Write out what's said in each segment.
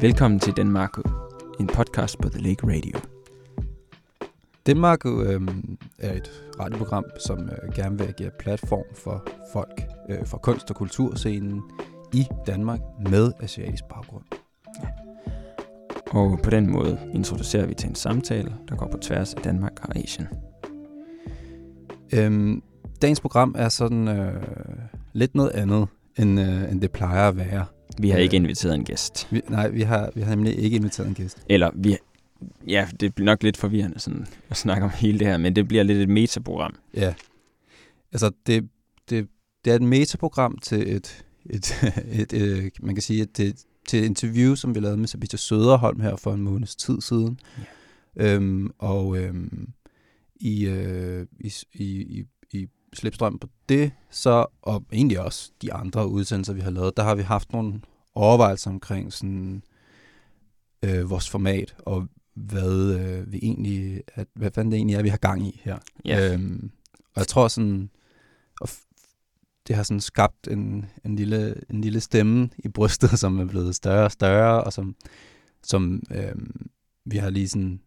Velkommen til Denmark, en podcast på The Lake Radio. Danmark øh, er et radioprogram, som øh, gerne vil agere platform for folk øh, fra kunst- og kulturscenen i Danmark med asiatisk baggrund. Og på den måde introducerer vi til en samtale, der går på tværs af Danmark og Asien. Øhm, dagens program er sådan øh, lidt noget andet, end, øh, end det plejer at være. Vi har Øh. ikke inviteret en gæst. Vi, nej, vi har, vi har nemlig ikke inviteret en gæst. Eller vi... Ja, det bliver nok lidt forvirrende sådan, at snakke om hele det her, men det bliver lidt et metaprogram. Ja. Altså, det, det, det er et metaprogram til et, et, et, et øh, man kan sige, at det, til et interview, som vi lavede med Sebastian Søderholm her for en måneds tid siden. Ja. Øhm, og øhm, i, øh, i, i, i, i slipstrøm på det, så, og egentlig også de andre udsendelser, vi har lavet, der har vi haft nogle overvejelser omkring sådan, øh, vores format, og hvad øh, vi egentlig, at, hvad fanden det egentlig er, vi har gang i her. Ja. Øhm, og jeg tror sådan, og det har sådan skabt en, en, lille, en lille stemme i brystet, som er blevet større og større, og som, som øhm, vi har lige sådan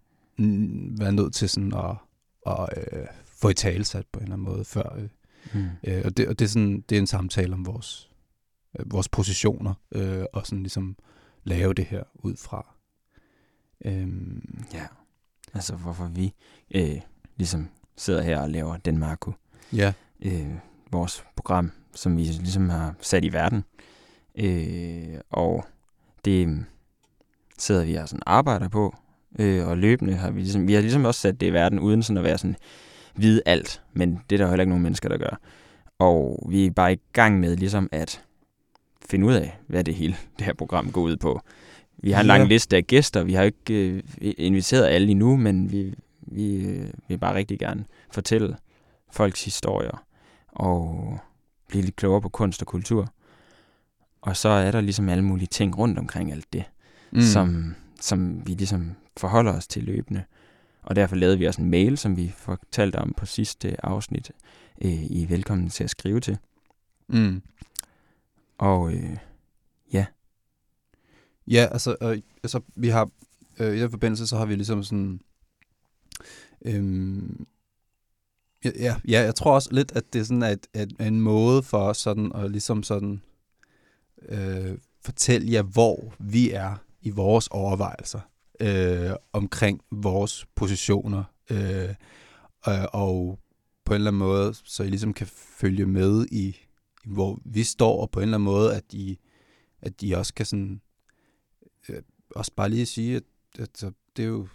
været nødt til sådan at, at øh, få i talsat på en eller anden måde før. Øh, Mm. øh, og det, og det, er sådan, det er en samtale om vores, øh, vores positioner, øh, og sådan ligesom lave det her ud fra. Øhm, Ja. Altså, hvorfor vi øh, ligesom sidder her og laver Denmarko. ja, øh, vores program, som vi ligesom har sat i verden. Øh, og det øh, sidder vi og sådan arbejder på, øh, og løbende har vi ligesom, vi har ligesom også sat det i verden, uden sådan at være sådan vide alt, men det er der jo heller ikke nogen mennesker, der gør. Og vi er bare i gang med ligesom at finde ud af, hvad det hele det her program går ud på. Vi har en Ja. lang liste af gæster, vi har ikke øh, inviteret alle endnu, men vi, vi øh, vil bare rigtig gerne fortælle folks historier og blive lidt klogere på kunst og kultur. Og så er der ligesom alle mulige ting rundt omkring alt det, mm. som, som vi ligesom forholder os til løbende. Og derfor lavede vi også en mail, som vi fortalte om på sidste afsnit. Øh, I er velkommen til at skrive til. mm. Og øh, Ja, altså, øh, altså vi har, øh, i den forbindelse, så har vi ligesom sådan, øhm, ja, ja, ja, jeg tror også lidt, at det er sådan at, at en måde for os sådan at ligesom sådan øh, fortælle jer, hvor vi er i vores overvejelser øh, omkring vores positioner, øh, øh, og på en eller anden måde, så I ligesom kan følge med i hvor vi står, og på en eller anden måde, at I, at I også kan sådan øh, også bare lige sige, at, at det er jo,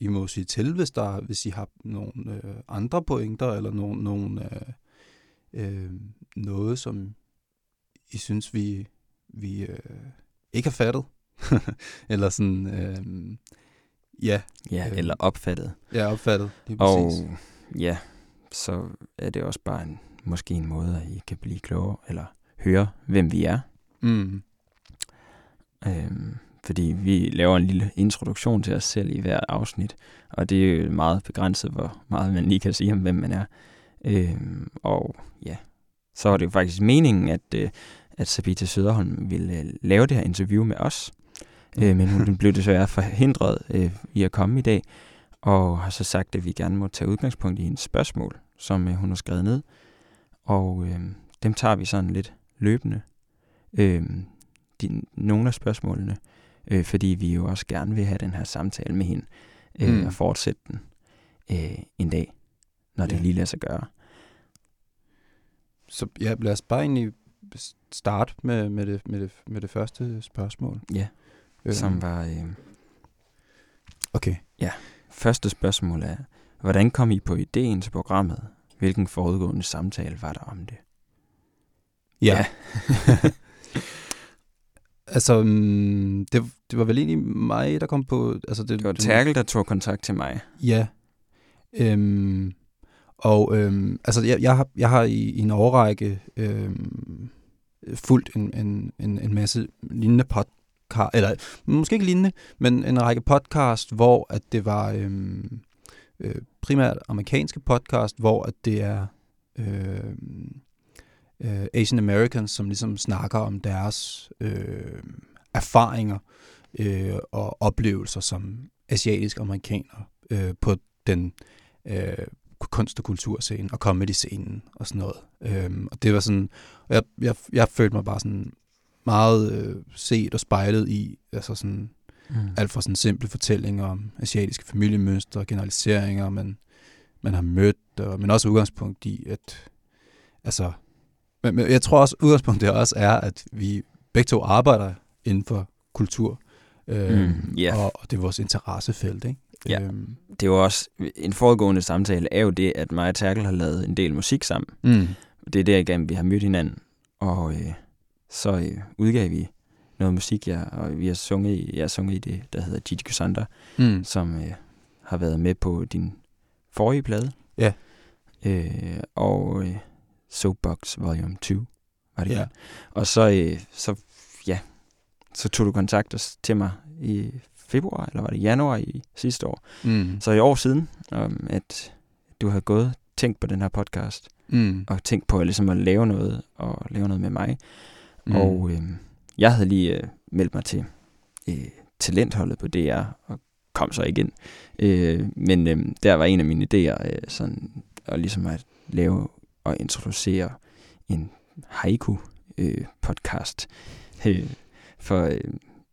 I må sige til, hvis, der, hvis I har nogle øh, andre pointer, eller nogle, nogle, øh, øh, noget, som I synes, vi, vi øh, ikke har fattet. eller sådan, øh, ja, ja, Øhm, eller opfattet. har opfattet. Lige Og præcis. ja, så er det også bare en, måske en måde, at I kan blive klogere, eller høre, hvem vi er. Mm. Øhm, fordi vi laver en lille introduktion til os selv i hver afsnit, og det er jo meget begrænset, hvor meget man lige kan sige om, hvem man er. Øhm, og ja, så var det jo faktisk meningen, at, øh, at Sabita Søderholm ville øh, lave det her interview med os, øh, men hun blev desværre forhindret øh, i at komme i dag, og har så sagt, at vi gerne må tage udgangspunkt i hendes spørgsmål, som øh, hun har skrevet ned, og øh, dem tager vi sådan lidt løbende. Øh, de, nogle af spørgsmålene, øh, fordi vi jo også gerne vil have den her samtale med hende, øh, Mm. og fortsætte den øh, en dag, når det Ja. lige lader sig gøre. Så ja, lad os bare egentlig starte med, med, det, med, det, med det første spørgsmål. Ja, Øhm, som var... Øh, Okay. første spørgsmål er, hvordan kom I på ideen til programmet? Hvilken forudgående samtale var der om det? Ja. altså, mm, det, det var vel egentlig mig, der kom på... Altså, det, Det var Terkel, der tog kontakt til mig. Ja. Øhm, og øhm, altså, jeg, jeg, har, jeg har i, i en årrække øhm, fulgt en, en, en, en masse lignende podcast, eller måske ikke lignende, men en række podcast, hvor at det var øhm, øh, primært amerikanske podcast, hvor at det er øh, øh, Asian Americans, som ligesom snakker om deres øh, erfaringer øh, og oplevelser som asiatisk amerikaner øh, på den øh, kunst- og kulturscene og comedy-scenen og sådan noget. Øhm, og det var sådan, jeg, jeg, jeg følte mig bare sådan meget øh, set og spejlet i, altså sådan, mm. alt fra sådan simple fortællinger om asiatiske familiemønstre, generaliseringer, man, man har mødt, og, men også udgangspunkt i, at altså, men, men jeg tror også, udgangspunktet også er, at vi begge to arbejder inden for kultur, øh, mm, yeah. og, og det er vores interessefelt, ikke? Ja, øhm. det er jo også, en foregående samtale er jo det, at mig og Terkel har lavet en del musik sammen. Mm. Det er der igennem, vi har mødt hinanden, og øh, så øh, udgav vi noget musik, ja, og vi har sunget i, jeg har sunget i det, der hedder Gigi Kusanda, mm. som øh, har været med på din forrige plade. Ja. Øh, og øh, Soapbox Volume 2 var det. Ja. Og så, øh, så, ja, så tog du kontakt til mig i februar, eller var det januar i sidste år. Mm. Så i år siden, um, at du har gået tænkt på den her podcast, mm. og tænkt på ligesom at lave noget, og lave noget med mig. Mm. Og øh, jeg havde lige øh, meldt mig til øh, talentholdet på DR, og kom så igen. Øh, men øh, der var en af mine idéer, øh, sådan, at ligesom at lave og introducere en haiku-podcast øh, for øh,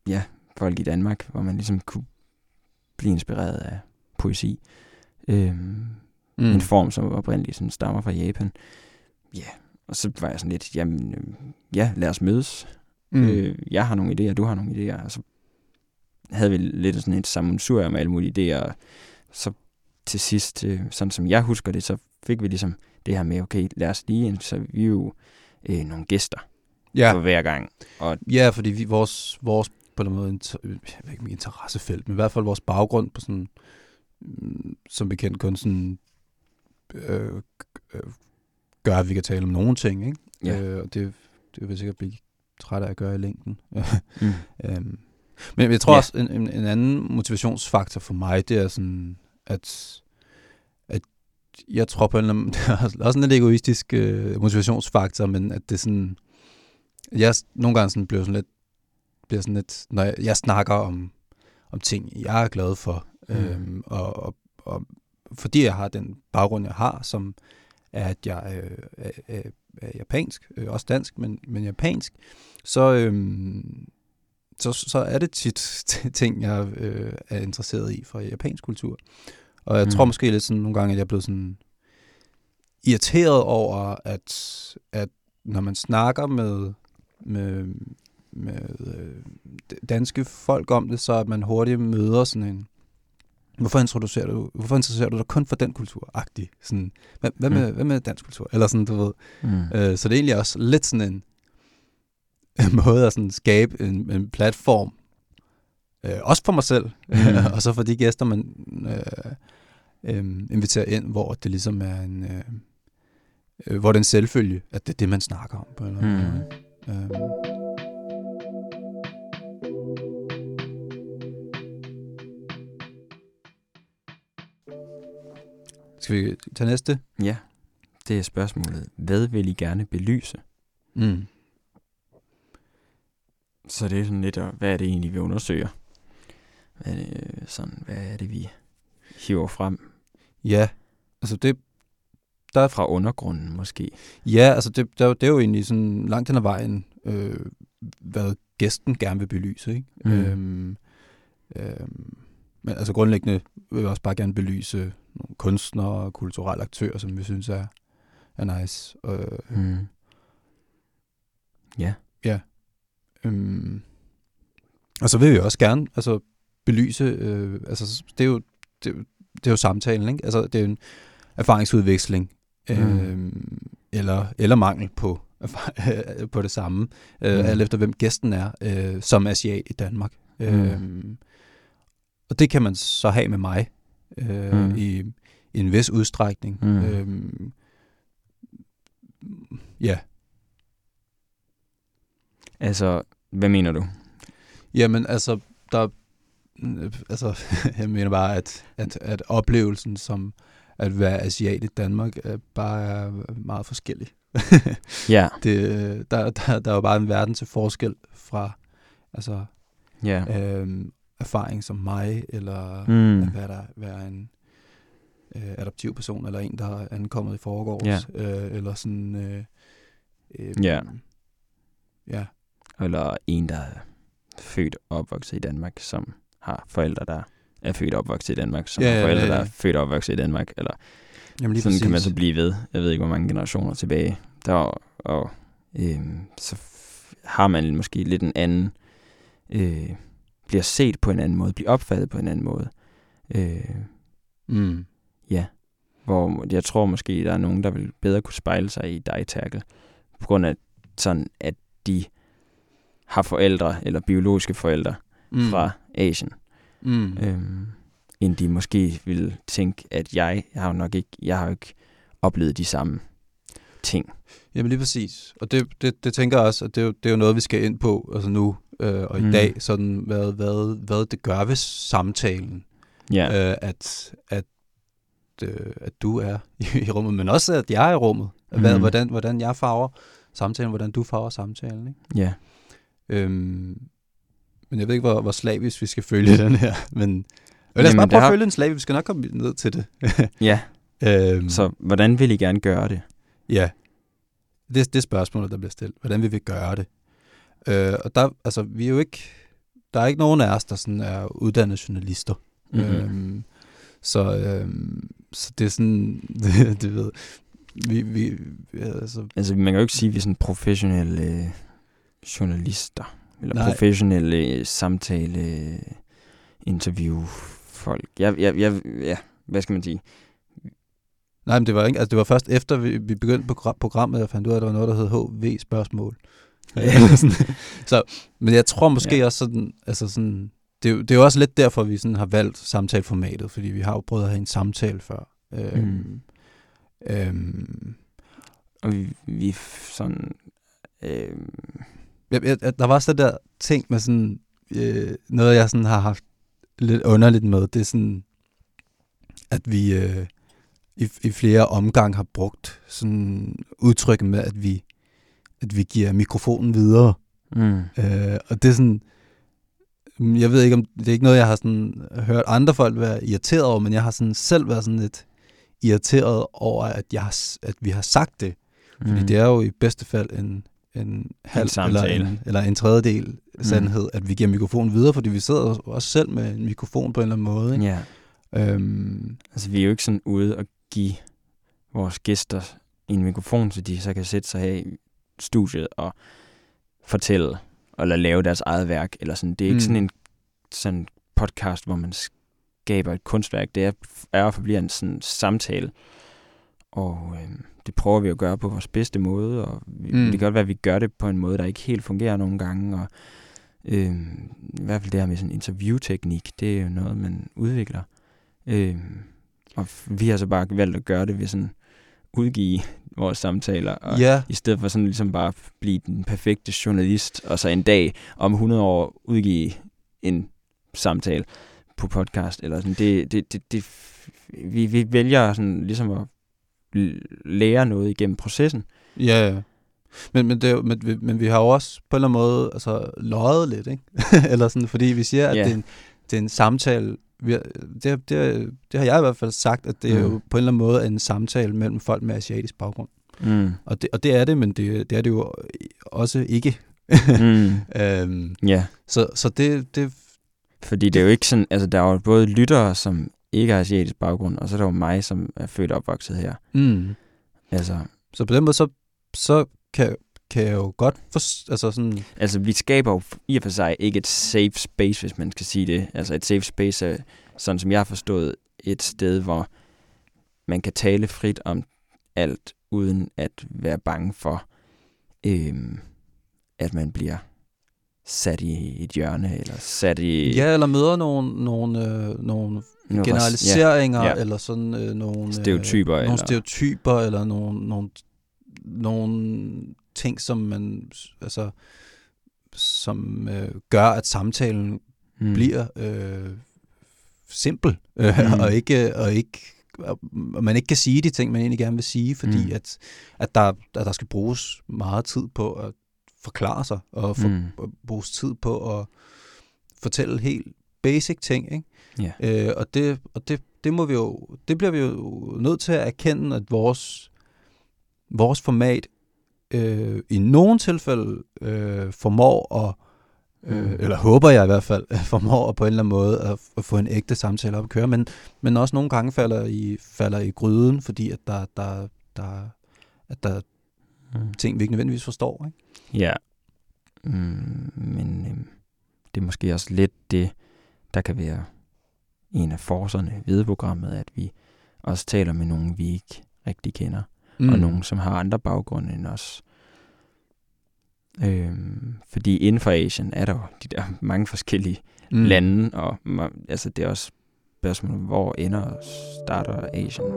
ja, folk i Danmark, hvor man ligesom kunne blive inspireret af poesi. Øhm, mm. En form, som oprindeligt sådan stammer fra Japan. Ja, yeah. og så var jeg sådan lidt, jamen, øh, ja, lad os mødes. Mm. Øh, jeg har nogle idéer, du har nogle idéer. Og så havde vi lidt sådan et sammensurium med alle mulige idéer. Så til sidst, øh, sådan som jeg husker det, så fik vi ligesom det her med, okay, lad os lige interviewe øh, nogle gæster ja. for hver gang. Og ja, fordi vi, vores, vores på en måde, inter, jeg ved ikke, interessefelt, men i hvert fald vores baggrund på sådan, mm, som bekendt kun sådan, øh, øh, gør, at vi kan tale om nogle ting, ikke? Ja. Øh, og det, det vil sikkert blive træt af at gøre i længden. mm. øhm, men jeg tror ja. også, en, en, en anden motivationsfaktor for mig, det er sådan, at, at jeg tror på en eller anden, det er også en lidt egoistisk øh, motivationsfaktor, men at det er sådan, jeg nogle gange sådan bliver sådan lidt bliver sådan lidt, når jeg, jeg snakker om, om ting, jeg er glad for, mm. øhm, og, og, og fordi jeg har den baggrund, jeg har, som er, at jeg øh, er japansk, øh, også dansk, men, men japansk, så, øhm, så, så er det tit ting, jeg øh, er interesseret i fra japansk kultur. Og jeg mm. tror måske lidt sådan nogle gange, at jeg er blevet sådan irriteret over, at, at når man snakker med, med, med øh, danske folk om det, så at man hurtigt møder sådan en, hvorfor introducerer du, hvorfor interesserer du dig kun for den kultur? Agtig. Sådan, hvad, hvad, med, mm. hvad med dansk kultur? Eller sådan, du ved. Mm. Øh, så det er egentlig også lidt sådan en, en måde at sådan skabe en, en platform, øh, også for mig selv, mm. og så for de gæster, man øh, øh, inviterer ind, hvor det ligesom er en, øh, øh, hvor det er en selvfølge, at det er det, man snakker om på en eller anden mm. måde. Øh. Skal vi tage næste? Ja, det er spørgsmålet. Hvad vil I gerne belyse? Mm. Så det er sådan lidt, hvad er det egentlig, vi undersøger? Hvad er det, sådan, hvad er det, vi hiver frem? Ja, altså det... Der er fra undergrunden måske. Ja, altså det, der, det er jo egentlig sådan langt hen ad vejen, øh, hvad gæsten gerne vil belyse. Ikke? Mm. Øhm, øhm, men altså grundlæggende vil jeg også bare gerne belyse nogle kunstnere og kulturelle aktører, som vi synes er, er nice. Øh, mm. Ja. Ja. Øhm, og så vil vi også gerne altså, belyse, øh, altså det er jo, det, det er jo samtalen, ikke? Altså det er en erfaringsudveksling, mm. øh, eller, eller mangel på, på det samme, øh, mm. alt efter hvem gæsten er, øh, som asiat i Danmark. Mm. Øh, og det kan man så have med mig, øh, mm. i, i en vis udstrækning. Mm. Øhm, ja. Altså, hvad mener du? Jamen, altså, der, altså, jeg mener bare, at, at, at oplevelsen som at være asiat i Danmark er bare er meget forskellig. ja. Det, der, der, der er jo bare en verden til forskel fra altså, Ja. øhm, erfaring som mig, eller Mm. at være, der, være en øh, adoptiv person, eller en, der er ankommet i forgårs, Ja. øh, eller sådan... Øh, øh, Ja. Ja, Eller en, der er født og opvokset i Danmark, som har forældre, der er født og opvokset i Danmark, som Ja, har forældre, ja, der ja. er født og opvokset i Danmark, eller Jamen lige sådan kan man præcis. så blive ved. Jeg ved ikke, hvor mange generationer tilbage. Der, og, og øhm, så har man måske lidt en anden, øh, bliver set på en anden måde, bliver opfattet på en anden måde. Øh, Mm. ja, hvor jeg tror måske, der er nogen, der vil bedre kunne spejle sig i dig, Terkel, på grund af sådan, at de har forældre, eller biologiske forældre, Mm. fra Asien. Mm. Øhm, end de måske vil tænke, at jeg, jeg har jo nok ikke, jeg har jo ikke oplevet de samme ting. Jamen lige præcis. Og det, det, det tænker jeg også, at det er, det er jo noget, vi skal ind på altså nu øh, og i Mm. dag, sådan hvad, hvad, hvad det gør ved samtalen, Ja, øh, at, at, øh, at du er i, i rummet, men også at jeg er i rummet. Hvad, Mm. hvordan, hvordan jeg farver samtalen, hvordan du farver samtalen. Ikke? ja. Øhm, men jeg ved ikke, hvor, hvor slavisk vi skal følge den her, men lad os bare prøve har- at følge den slavisk. Vi skal nok komme ned til det. ja. øhm, Så hvordan vil I gerne gøre det? Ja, det, det er spørgsmålet, der bliver stillet. Hvordan vil vi gøre det? Øh, og der, altså, vi er jo ikke, der er ikke nogen af os, der sådan er uddannede journalister. Mm-hmm. Øhm, så, øhm, så det er sådan, det, det ved, vi, vi, altså, Altså, man kan jo ikke sige, at vi er sådan professionelle øh, journalister, eller Nej. Professionelle øh, samtale interview folk. Jeg, jeg, jeg, ja, hvad skal man sige? nej, men det var, ikke, altså, det var først efter, vi, vi begyndte på gra- programmet, jeg fandt ud af, at der var noget, der hed HV-spørgsmål. Så, men jeg tror måske Ja. også sådan, altså sådan, det, er jo- det er jo også lidt derfor, vi sådan har valgt samtaleformatet, fordi vi har jo prøvet at have en samtale før. Øhm, Mm. øhm, Og vi, vi sådan... Øh, jeg, jeg, der var også det der ting med sådan, øh, noget jeg sådan har haft lidt underligt med, det er sådan, at vi øh, i, i flere omgang har brugt sådan udtrykket med, at vi, at vi giver mikrofonen videre. mm, Øh, og det er sådan, mm, jeg ved ikke om, det er ikke noget, jeg har sådan hørt andre folk være irriteret over, men jeg har sådan selv været sådan lidt irriteret over, at, jeg, har at vi har sagt det. Fordi mm. det er jo i bedste fald en, en halv eller samtale. en, eller en tredjedel sandhed, at vi giver mikrofonen videre, fordi vi sidder også selv med en mikrofon på en eller anden måde. Ikke? Ja, Øhm, altså vi er jo ikke sådan ude og give vores gæster en mikrofon, så de så kan sætte sig her i studiet og fortælle, eller lave deres eget værk, eller sådan. Det er ikke Mm. sådan en sådan podcast, hvor man skaber et kunstværk. Det er, er og forbliver en sådan samtale. Og øhm, det prøver vi at gøre på vores bedste måde, og vi, Mm. det kan godt være, at vi gør det på en måde, der ikke helt fungerer nogle gange, og øhm, i hvert fald det her med sådan interviewteknik, det er jo noget, man udvikler. Øhm, og vi har så bare valgt at gøre det ved sådan udgive vores samtaler, og ja, i stedet for sådan ligesom bare blive den perfekte journalist, og så en dag om 100 år udgive en samtale på podcast, eller sådan, det, det, det, det vi, vi vælger sådan ligesom at lære noget igennem processen. ja, ja. Men, men, det men, vi- men vi har jo også på en eller anden måde altså, løjet lidt, ikke? eller sådan, fordi vi siger, at Ja. det, er en, det er en samtale, vi har, det, det, det har jeg i hvert fald sagt, at det er Mm. jo på en eller anden måde en samtale mellem folk med asiatisk baggrund. Mm. Og det, og det er det, men det, det er det jo også ikke. mm. øhm, Ja, så, så det, det, fordi det er jo ikke sådan, altså der er jo både lyttere, som ikke har asiatisk baggrund, og så er der jo mig, som er født og opvokset her. mm, Altså, så på den måde, så, så kan, kan jeg jo godt for, altså sådan, Altså, vi skaber jo i og for sig ikke et safe space, hvis man skal sige det. Altså, et safe space er, sådan som jeg har forstået, et sted, hvor man kan tale frit om alt, uden at være bange for, øhm, at man bliver sat i et hjørne, eller sat i... ja, eller møder nogle, nogle, øh, nogle generaliseringer, Ja. ja. eller sådan øh, nogle... Stereotyper, Øh, nogle eller- stereotyper, eller nogle, nogle, nogle ting, som man, altså, som øh, gør, at samtalen mm. bliver øh, simpel, øh, Mm. og ikke, og ikke og man ikke kan sige de ting, man egentlig gerne vil sige, fordi Mm. at, at, der, at der skal bruges meget tid på at forklare sig, og for, Mm. bruges tid på at fortælle helt basic ting, ikke? Ja. Øh, og det, og det, det, må vi jo, det bliver vi jo nødt til at erkende, at vores, vores format øh, i nogle tilfælde øh, formår at, øh, Mm. eller håber jeg i hvert fald, formår at på en eller anden måde at, at få en ægte samtale op at køre, men, men også nogle gange falder i, falder i gryden, fordi at der, der, der, at der er Mm. ting, vi ikke nødvendigvis forstår. Ikke? Ja. Mm, men øhm, det er måske også lidt det, der kan være en af forserne ved programmet, at vi også taler med nogen, vi ikke rigtig kender, mm. og nogen, som har andre baggrunde end os. Øhm, fordi inden for Asien er der jo de der mange forskellige mm. lande, og altså det er også spørgsmål, hvor ender og starter Asien.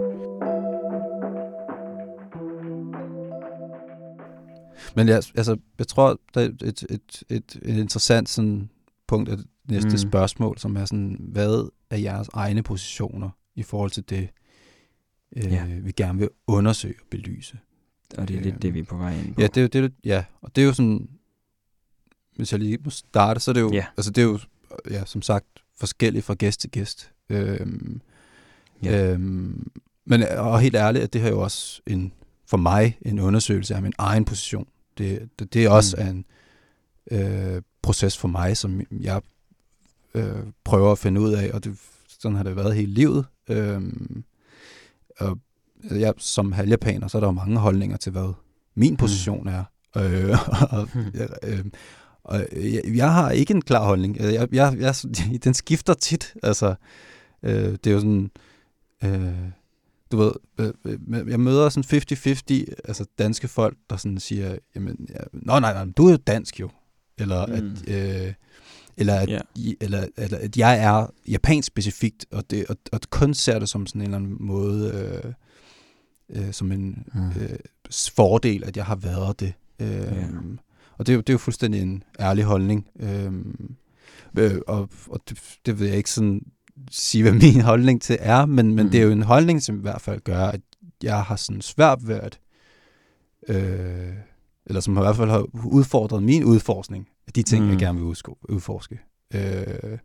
Men jeg, altså, jeg tror, der er et, et, et, et, interessant sådan, punkt af det næste mm. spørgsmål, som er sådan, hvad er jeres egne positioner i forhold til det, øh, Ja. vi gerne vil undersøge og belyse? Og det er lidt Øhm, det, vi er på vej ind på. Ja, det er jo, det ja, og det er jo sådan, hvis jeg lige må starte, så er det jo, Ja. altså det er jo, ja, som sagt, forskelligt fra gæst til gæst. Øhm, Ja. øhm, men og helt ærligt, at det her jo også en, for mig en undersøgelse af min egen position. Det, det, det er også mm. en øh, proces for mig, som jeg øh, prøver at finde ud af, og det, sådan har det været hele livet. Øhm, og jeg, som halvjapaner, så er der jo mange holdninger til, hvad min position er. Øh, og, Hmm. øh, og jeg, jeg har ikke en klar holdning. Jeg, jeg, jeg, den skifter tit. Altså, øh, det er jo sådan... Øh, du ved, øh, øh, jeg møder sådan 50-50 altså danske folk, der sådan siger, jamen, ja, nå nej, nej, du er jo dansk jo. Eller, Mm. at, øh, eller, at, Ja. i- eller, eller at jeg er japansk specifikt, og, det, og, og kun ser det som sådan en eller anden måde, øh, øh, som en Mm. øh, fordel, at jeg har været det. Øh, Ja. Og det er, jo, det er jo fuldstændig en ærlig holdning. Øh, øh, og og det, det vil jeg ikke sådan sige, hvad min holdning til er, men, men Mm. det er jo en holdning, som i hvert fald gør, at jeg har sådan svært ved at, øh, eller som i hvert fald har udfordret min udforskning de ting, mm. jeg gerne vil udforske. Øh,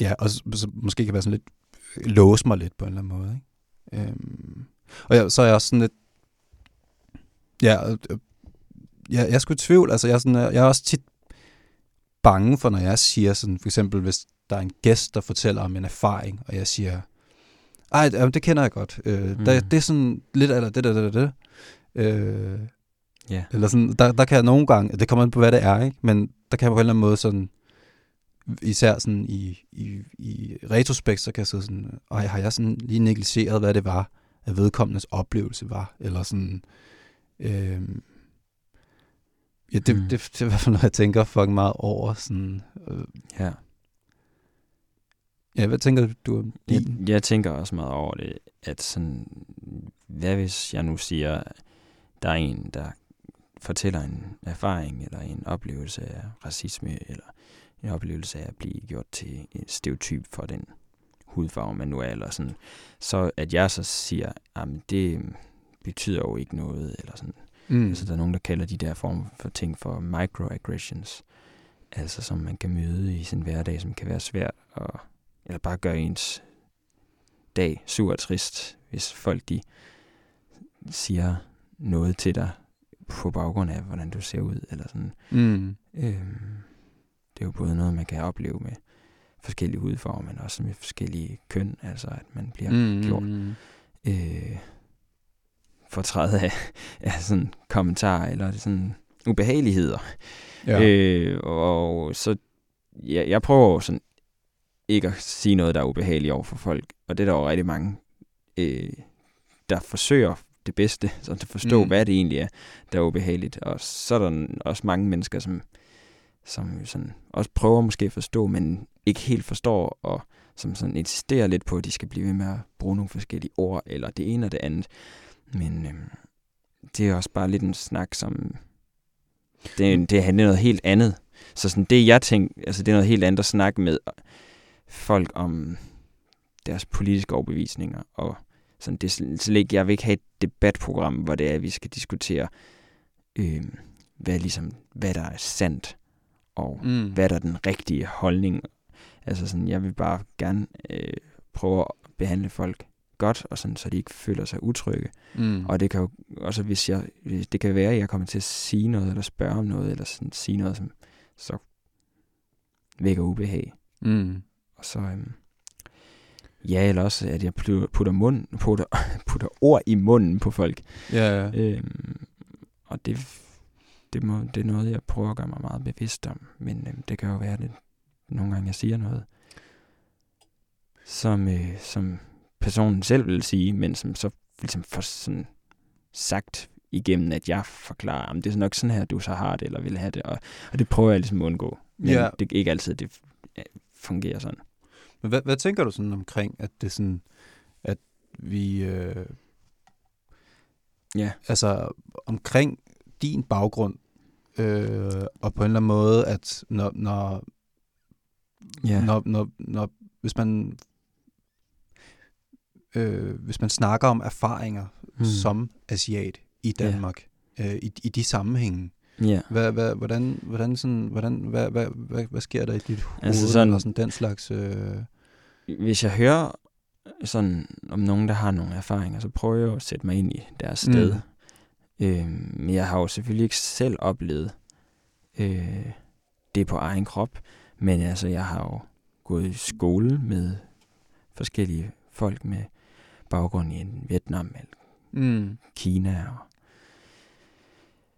ja, og så, så måske kan være sådan lidt, låse mig lidt på en eller anden måde. Ikke? Øhm, og jeg, så er jeg også sådan lidt, ja, øh, øh, jeg, jeg er sgu i tvivl, altså jeg er, sådan, øh, jeg er også tit bange for, når jeg siger sådan, for eksempel hvis der er en gæst, der fortæller om en erfaring, og jeg siger, ej, det kender jeg godt. Øh, mm. der, det er sådan lidt eller det, der, det, det. Øh, Ja. eller sådan, der, der kan jeg nogle gange, det kommer an på, hvad det er, ikke? men der kan jeg på en eller anden måde sådan, især sådan i, i, i retrospekt, så kan jeg sidde sådan, ej, har jeg sådan lige negligeret, hvad det var, at vedkommendes oplevelse var, eller sådan, øh, ja, det, Mm. mm. det, det, er i hvert fald noget, jeg tænker fucking meget over, sådan, øh, ja. ja, hvad tænker du om Jeg, jeg tænker også meget over det, at sådan, hvad hvis jeg nu siger, der er en, der fortæller en erfaring eller en oplevelse af racisme, eller en oplevelse af at blive gjort til en stereotyp for den hudfarve, man nu er, eller sådan, så at jeg så siger, at det betyder jo ikke noget, eller sådan. Mm. Altså, der er nogen, der kalder de der former for ting for microaggressions, altså som man kan møde i sin hverdag, som kan være svært, og, eller bare gøre ens dag sur og trist, hvis folk de siger noget til dig på baggrund af, hvordan du ser ud, eller sådan. Mm. Øhm, det er jo både noget, man kan opleve med forskellige hudfarver, men også med forskellige køn, altså at man bliver mm. gjort mm. øh, fortrædet af, af sådan kommentarer eller sådan ubehageligheder. Ja. Øh, og så, ja, jeg prøver sådan ikke at sige noget, der er ubehageligt over for folk, og det er der jo rigtig mange, øh, der forsøger det bedste, så at forstå, Mm. mm. hvad det egentlig er, der er ubehageligt. Og så er der også mange mennesker, som, som sådan også prøver måske at forstå, men ikke helt forstår, og som sådan insisterer lidt på, at de skal blive ved med at bruge nogle forskellige ord, eller det ene og det andet. Men øhm, det er også bare lidt en snak, som... Det, det handler noget helt andet. Så sådan det, jeg tænker, altså det er noget helt andet at snakke med folk om deres politiske overbevisninger, og sådan det er slet ikke, jeg vil ikke have et debatprogram, hvor det er, at vi skal diskutere, øh, hvad, ligesom, hvad der er sandt, og Mm. hvad er der den rigtige holdning. Altså sådan, jeg vil bare gerne øh, prøve at behandle folk godt, og sådan, så de ikke føler sig utrygge. Mm. Og det kan jo også, hvis jeg, det kan være, at jeg kommer til at sige noget, eller spørge om noget, eller sådan sige noget, som så vækker ubehag. Mm. Og så, øhm, ja, eller også, at jeg putter, mund, putter, putter ord i munden på folk. Ja, ja. Øhm, og det, det, må, det er noget, jeg prøver at gøre mig meget bevidst om. Men øhm, det kan jo være, at nogle gange jeg siger noget, som, øh, som personen selv vil sige, men som så ligesom får sådan sagt igennem, at jeg forklarer, om det er nok sådan her, du så har det, eller vil have det. Og, og det prøver jeg ligesom at undgå. Men Ja. det er ikke altid, det øh, fungerer sådan. Men hvad, hvad tænker du sådan omkring, at det sådan, at vi, øh, Ja. altså omkring din baggrund, øh, og på en eller anden måde, at når, når, Ja. når, når, når hvis man øh, hvis man snakker om erfaringer Mm. mm. som asiat i Ja. Danmark, øh, i, i de sammenhænge, Ja. hvad, hvad, hvordan, hvordan, sådan, hvordan hvad, hvad, hvad, hvad sker der i dit hoved, Altså sådan- sådan, sådan den slags... Øh, Hvis jeg hører sådan om nogen, der har nogle erfaringer, så prøver jeg at sætte mig ind i deres sted. Mm. Men jeg har jo selvfølgelig ikke selv oplevet øh, det på egen krop, men altså, jeg har jo gået i skole med forskellige folk med baggrund i Vietnam, eller mm, Kina og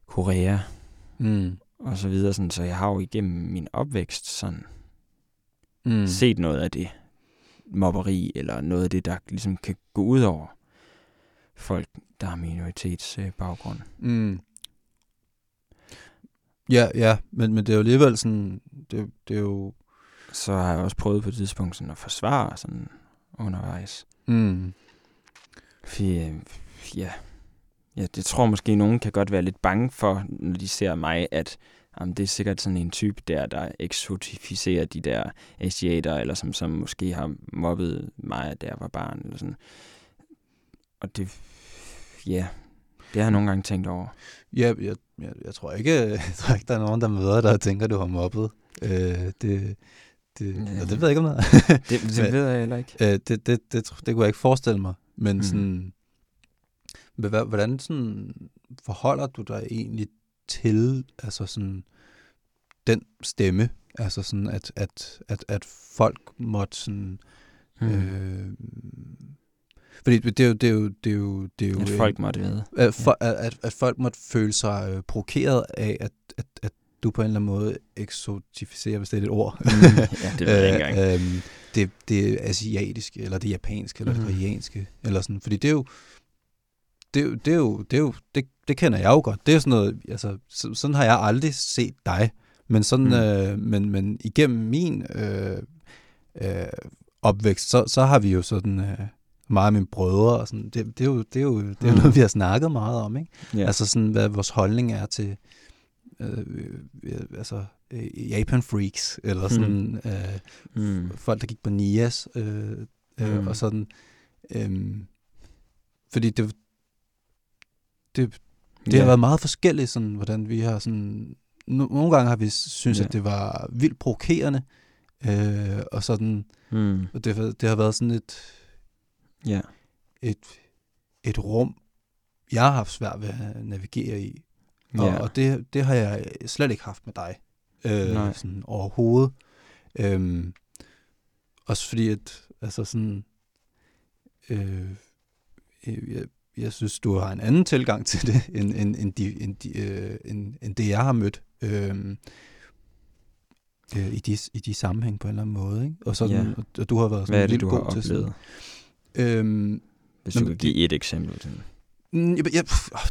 Korea mm, og så videre. Sådan, så jeg har jo igennem min opvækst sådan mm. set noget af det mobberi, eller noget af det, der ligesom kan gå ud over folk, der har minoritetsbaggrund. Mm. Ja, ja, men, men det er jo alligevel sådan, det, det er jo, Så har jeg også prøvet på et tidspunkt sådan at forsvare sådan undervejs. mm, Fordi, øh, ja, ja, det tror måske, nogen kan godt være lidt bange for, når de ser mig, at jamen, det er sikkert sådan en type der, der eksotificerer de der asiater, eller som, som måske har mobbet mig, da jeg var barn, eller sådan. Og det, ja, det har jeg nogle gange tænkt over. ja, jeg, jeg, jeg, tror ikke, jeg tror ikke, der er nogen, der møder dig og tænker, du har mobbet. Øh, det, det, Ja. det ved jeg ikke om noget. Det, det ved jeg heller ikke. øh, det, det, det, det, det kunne jeg ikke forestille mig. Men mm. sådan, men hvad- hvordan sådan forholder du dig egentlig til altså sådan, den stemme? Altså sådan, at, at, at, at folk måtte sådan... Mm. Øh, fordi det er jo... Det er jo, det er jo, det er jo At folk måtte vide. at, for, at, at, at folk måtte føle sig øh, provokeret af, at, at, at du på en eller anden måde eksotificerer, hvis det er et ord. Mm, ja, det ved jeg ikke engang. øhm, det, det asiatiske, eller det japanske, eller Mhm. det koreanske, eller sådan. Fordi det er jo, det, det er jo, det er jo, det, det kender jeg jo godt. Det er sådan noget, altså, så, sådan har jeg aldrig set dig. Men sådan, Mm. øh, men, men igennem min øh, øh, opvækst, så, så har vi jo sådan, øh, meget af mine brødre, og sådan, det, det er jo, det er jo, det er jo Mm. noget, vi har snakket meget om, ikke? Ja. Altså sådan, hvad vores holdning er til øh, øh, altså, øh, Japan freaks, eller sådan øh, mm. folk, der gik på NIAS, øh, øh, Mm. og sådan. Øh, fordi det, det, det ja. har været meget forskelligt, sådan, hvordan vi har sådan... No, nogle gange har vi synes, Ja. at det var vildt provokerende, øh, og sådan, Mm. og det, det har været sådan et, Ja. et, et rum, jeg har haft svært ved at navigere i. Og, Ja. og det, det har jeg slet ikke haft med dig. Øh, Nej. sådan overhovedet. Øhm, også fordi, at altså sådan, øh, jeg, jeg synes, du har en anden tilgang til det, end, end, end, de, end, de, øh, end, end det, jeg har mødt. Øh, øh, i, de, i de sammenhæng på en eller anden måde. Ikke? Og, sådan, Ja. og, du har været sådan Hvad er det, vildt du har god til sådan, øhm, Hvis Nå, du men kan give et eksempel til mm, jeg, jeg,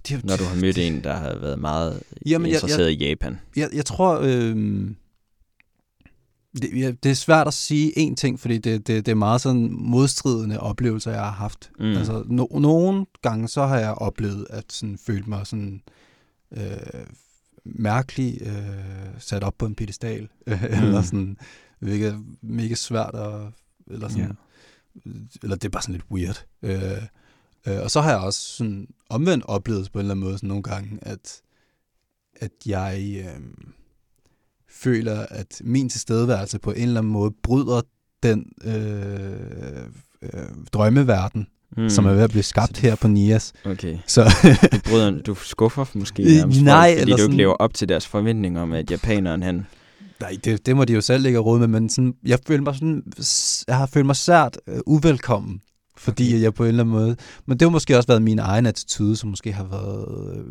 det, Når du har mødt en, der har været meget Jamen, jeg- interesseret i Japan. Jeg, jeg tror, øh, det, ja, det er svært at sige én ting, fordi det, det, det er meget sådan modstridende oplevelser, jeg har haft. Mm. Altså, no, nogle gange så har jeg oplevet at sådan, føle mig sådan øh, mærkelig øh, sat op på en pedestal, øh, Mm. eller sådan, hvilket er mega svært at, eller sådan, eller det er bare sådan lidt weird. Øh, øh, og så har jeg også sådan omvendt oplevet på en eller anden måde sådan nogle gange, at, at jeg øh, føler, at min tilstedeværelse på en eller anden måde bryder den øh, øh, drømmeverden, mm. som er ved at blive skabt her på Nias. Okay. Så Du, bryder, du skuffer måske Øh, nærmest nej, folk, fordi du sådan- ikke lever op til deres forventninger om, at japaneren han... nej, det, det må de jo selv lægge råd med, men sådan, jeg føler mig sådan, jeg har følt mig sært øh, uvelkommen, fordi okay. jeg på en eller anden måde, men det har måske også været min egen attitude, som måske har været øh,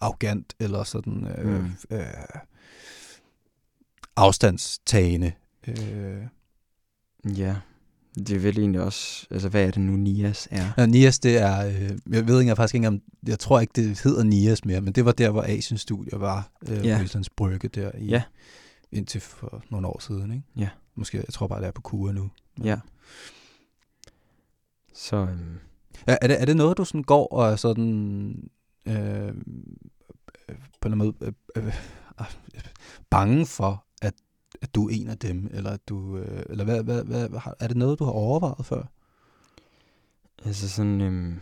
arrogant, eller sådan øh, Mm. øh, afstandstagende. Øh, Ja, det er vel egentlig også... Altså, hvad er det nu, Nias er? Ja, Nias, det er, øh, jeg ved ikke, jeg faktisk ikke engang, jeg tror ikke, det hedder Nias mere, men det var der, hvor Asiens Studier var, øh, Ja. på Islands Brygge der i, Ja. indtil for nogle år siden, ikke? Ja. Måske, jeg tror bare, det er på kur nu. Ja. Så, øhm, Ja, er, det, er det noget, du sådan går og er sådan, øh, øh, på en måde, øh, øh, øh, bange for, at, du er en af dem, eller at du, øh, eller hvad, hvad, hvad, er det noget, du har overvejet før? altså sådan... Øhm,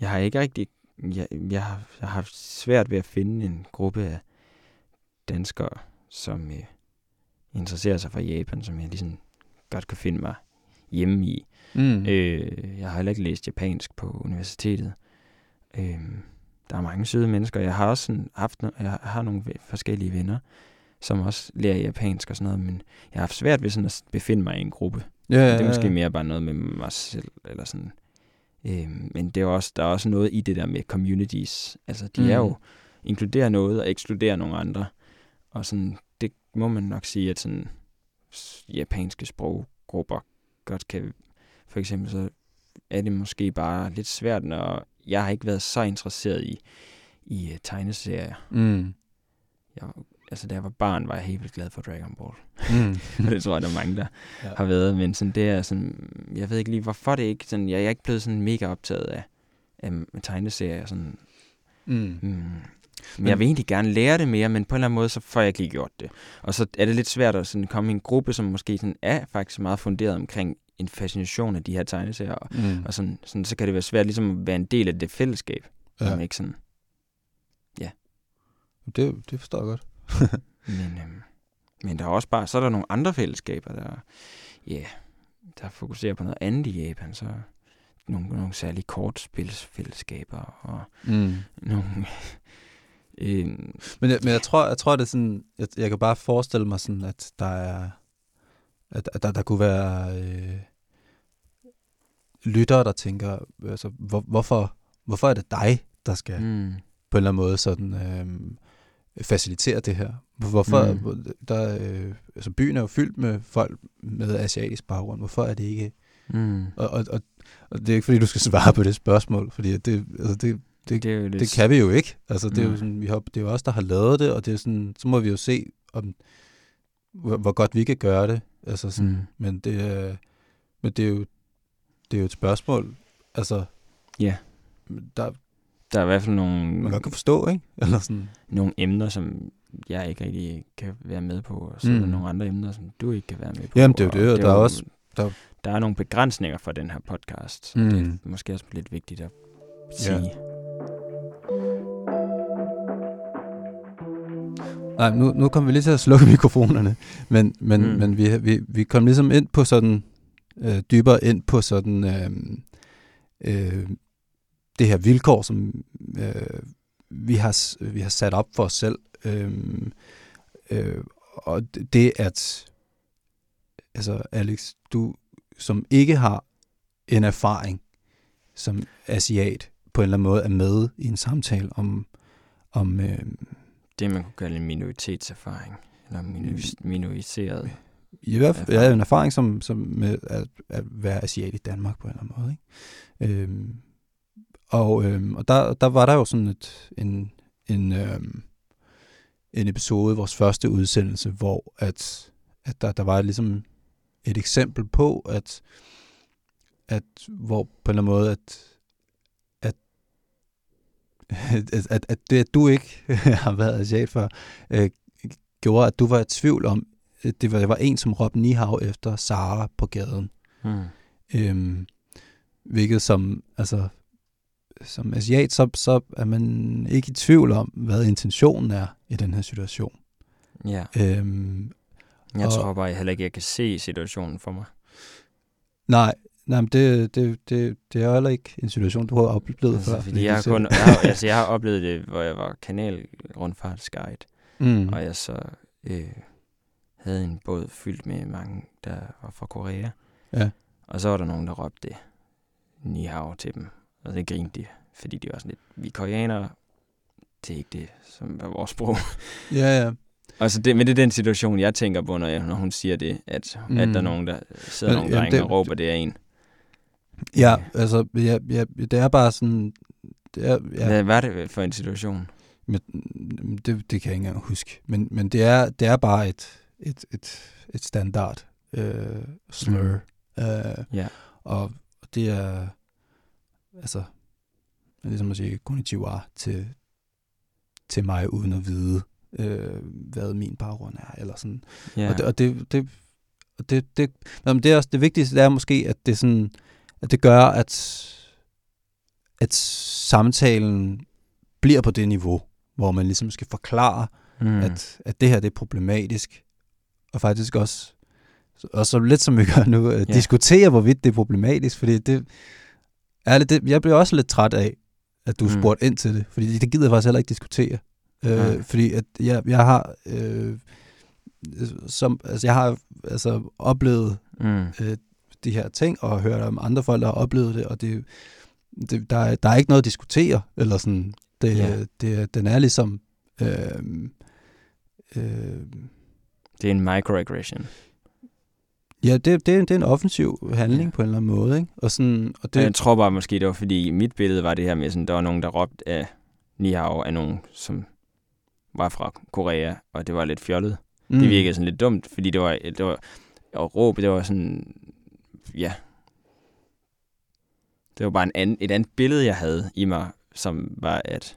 jeg har ikke rigtig... Jeg, jeg, har, jeg har haft svært ved at finde en gruppe af danskere, som øh, interesserer sig for Japan, som jeg ligesom godt kan finde mig hjemme i. Mm. Øh, jeg har heller ikke læst japansk på universitetet. Øh, der er mange søde mennesker. Jeg har også sådan haft no- jeg har nogle forskellige venner, som også lærer japansk og sådan noget, men jeg har haft svært ved sådan at befinde mig i en gruppe. ja, Ja, det er måske mere bare noget med mig selv, eller sådan. Øh, men det er også, der er også noget i det der med communities. Altså, de mm. er Mm. jo inkluderer noget og ekskluderer nogle andre. Og sådan, det må man nok sige, at sådan japanske sproggrupper godt kan... For eksempel så er det måske bare lidt svært, når jeg har ikke været så interesseret i, i uh, tegneserier. Mm. Jeg, altså, da jeg var barn, var jeg helt vildt glad for Dragon Ball. Mm. Det tror jeg, der er mange, der Ja. har været. Men sådan, det er sådan, jeg ved ikke lige, hvorfor det ikke sådan, jeg, jeg er ikke blevet sådan mega optaget af, af tegneserier. Sådan, Mm. mm. Men jeg vil egentlig gerne lære det mere, men på en eller anden måde, så får jeg ikke lige gjort det. Og så er det lidt svært at sådan komme i en gruppe, som måske sådan er faktisk meget funderet omkring en fascination af de her tegneserier. Og, Mm. og sådan, sådan, så kan det være svært ligesom at være en del af det fællesskab. Ja. Ja. Ikke sådan. Det, det forstår jeg godt. Men, øhm, men der er også bare, så er der nogle andre fællesskaber, der, ja, der fokuserer på noget andet i Japan. Så nogle, nogle særlige kortspilsfællesskaber og Mm. nogle... øhm, Men, jeg, men jeg tror, jeg tror det er sådan, jeg, jeg kan bare forestille mig sådan, at der er, at, at der, der kunne være øh, lyttere, der tænker, altså, hvor, hvorfor, hvorfor er det dig, der skal mm, på en eller anden måde sådan øh, facilitere det her? Hvorfor, Mm. mm. der, øh, altså byen er jo fyldt med folk med asiatisk baggrund, hvorfor er det ikke, mm, og, og, og, og det er ikke fordi, du skal svare på det spørgsmål, fordi det, altså det, det, det er lidt... det kan vi jo ikke. Altså, det er jo Nej. sådan, vi har, det er jo os, der har lavet det, og det er sådan, så må vi jo se, om, hvor, hvor godt vi kan gøre det. Altså sådan, Mm. mm. men, det er, men det er jo det er jo et spørgsmål, altså, Ja. der, Der er i hvert fald nogle, man godt kan forstå, ikke? Eller sådan. nogle emner, som jeg ikke rigtig kan være med på, og så mm. er der Mm. nogle andre emner, som du ikke kan være med på. Jamen, det er jo det, og der er også- der- der er nogle begrænsninger for den her podcast, Mm. mm. det er måske også lidt vigtigt at sige. Ja. Nej, nu, nu kommer vi lige til at slukke mikrofonerne, men, men, Mm. mm. men vi, vi, vi kom ligesom ind på sådan, øh, dybere ind på sådan, øh, øh, det her vilkår, som øh, vi, har, vi har sat op for os selv. Øh, øh, og det- at, altså Alex, du som ikke har en erfaring som asiat, på en eller anden måde er med i en samtale om, om øh, Det, man kunne kalde en minoritetserfaring, eller minori- minoriseret. i hvert fald ja, en erfaring som, som med at, at være asiat i Danmark på en eller anden måde. Ikke? Øhm, og øhm, og der, der var der jo sådan et, en, en, øhm, en episode, vores første udsendelse, hvor at, at der, der var ligesom et eksempel på, at, at hvor på en eller anden måde, at, at, at, at, at det, at du ikke har været asiat før, øh, gjorde, at du var i tvivl om, det var, det var en, som råbte Nihav efter Sara på gaden. Mm. Øhm, hvilket som, altså, som asiat, så, så er man ikke i tvivl om, hvad intentionen er i den her situation. Ja. Øhm, Jeg Og- tror bare heller ikke, jeg kan se situationen for mig. nej, nej men det, det, det, det er heller ikke en situation, du har oplevet Altså, før. fordi jeg har, kun, jeg, har, altså, jeg har oplevet det, hvor jeg var kanalrundfartsguide, Mm. og jeg så øh, havde en båd fyldt med mange, der var fra Korea. Ja. Og så var der nogen, der råbte ni hao til dem, og det grinte de, fordi de var sådan lidt, vi er koreanere, det er ikke det, som er vores sprog. Ja, ja. Og så det, men det er den situation, jeg tænker på, når, jeg, når hun siger det, at, mm. at der er Mm. nogen, der sidder Men, nogle drenge det- og råber, det er en. Ja, altså, ja, ja, det er bare sådan... Det er, Ja. Hvad var det for en situation? men, det, det kan jeg ikke engang huske. Men, men det, er, det er bare et, et, et, et standard øh, slur. Mm. Øh, Ja. og det er... Altså, ligesom at sige konnichiwa til, til mig, uden at vide, øh, hvad min baggrund er, eller sådan. Ja. Og det, og det, det, og det, det, nå, men det, er også, det vigtigste det er måske, at det, sådan, at det gør, at, at samtalen bliver på det niveau, hvor man ligesom skal forklare, mm. at, at det her det er problematisk, og faktisk også, og så lidt som vi gør nu, at Ja. diskutere, hvorvidt det er problematisk, fordi det, ærligt, det, jeg bliver også lidt træt af, at du Mm. spurgte ind til det, fordi det gider jeg faktisk heller ikke diskutere. Nej. Øh, fordi at jeg, jeg har øh, som, altså jeg har altså oplevet Mm. øh, de her ting, og hørt om andre folk, der har oplevet det, og det, det, der, er, der er ikke noget at diskutere, eller sådan. Det, Ja. det, den er ligesom... Øh, øh, Det er en microaggression. Ja, det, det, det er en offensiv handling Ja. på en eller anden måde, ikke? Og, sådan, og Det... Jeg tror bare måske, det var fordi mit billede var det her med, sådan, der var nogen, der råbte af Ni Hao af nogen, som var fra Korea, og det var lidt fjollet. Mm. Det virkede sådan lidt dumt, fordi det var, det var og råb, det var sådan, ja, det var bare en anden, et andet billede, jeg havde i mig, som var, at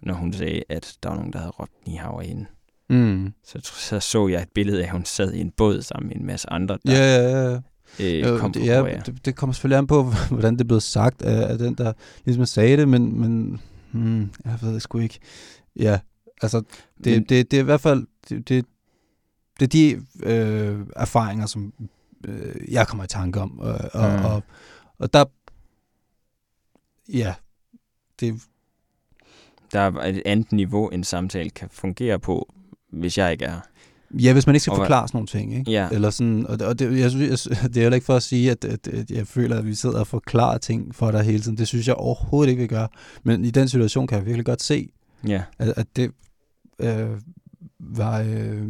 når hun sagde, at der var nogen, der havde råbt Ni Hao af hende, Mm. så, så så jeg et billede af, at hun sad i en båd sammen med en masse andre, der Ja, ja, ja. øh, kom det, ja, det, det kommer selvfølgelig an på, hvordan det blevet sagt af, af den, der ligesom sagde det, men, men hmm, jeg ved det sgu ikke. Ja, altså, det, Men- det, det er i hvert fald, det, det, det er de øh, erfaringer, som øh, jeg kommer i tanke om. Og, og, Mm. mm. og, og der, ja, det, Der er et andet niveau, en samtale kan fungere på, hvis jeg ikke er her. ja, hvis man ikke skal Og forklare sådan nogle ting, ikke? Ja, Eller sådan, og det, og det, jeg synes, jeg, det er heller ikke for at sige, at, at, at jeg føler, at vi sidder og forklarer ting for dig hele tiden. Det synes jeg overhovedet ikke, vi gør. Men i den situation kan jeg virkelig godt se, ja, at, at det øh, var øh,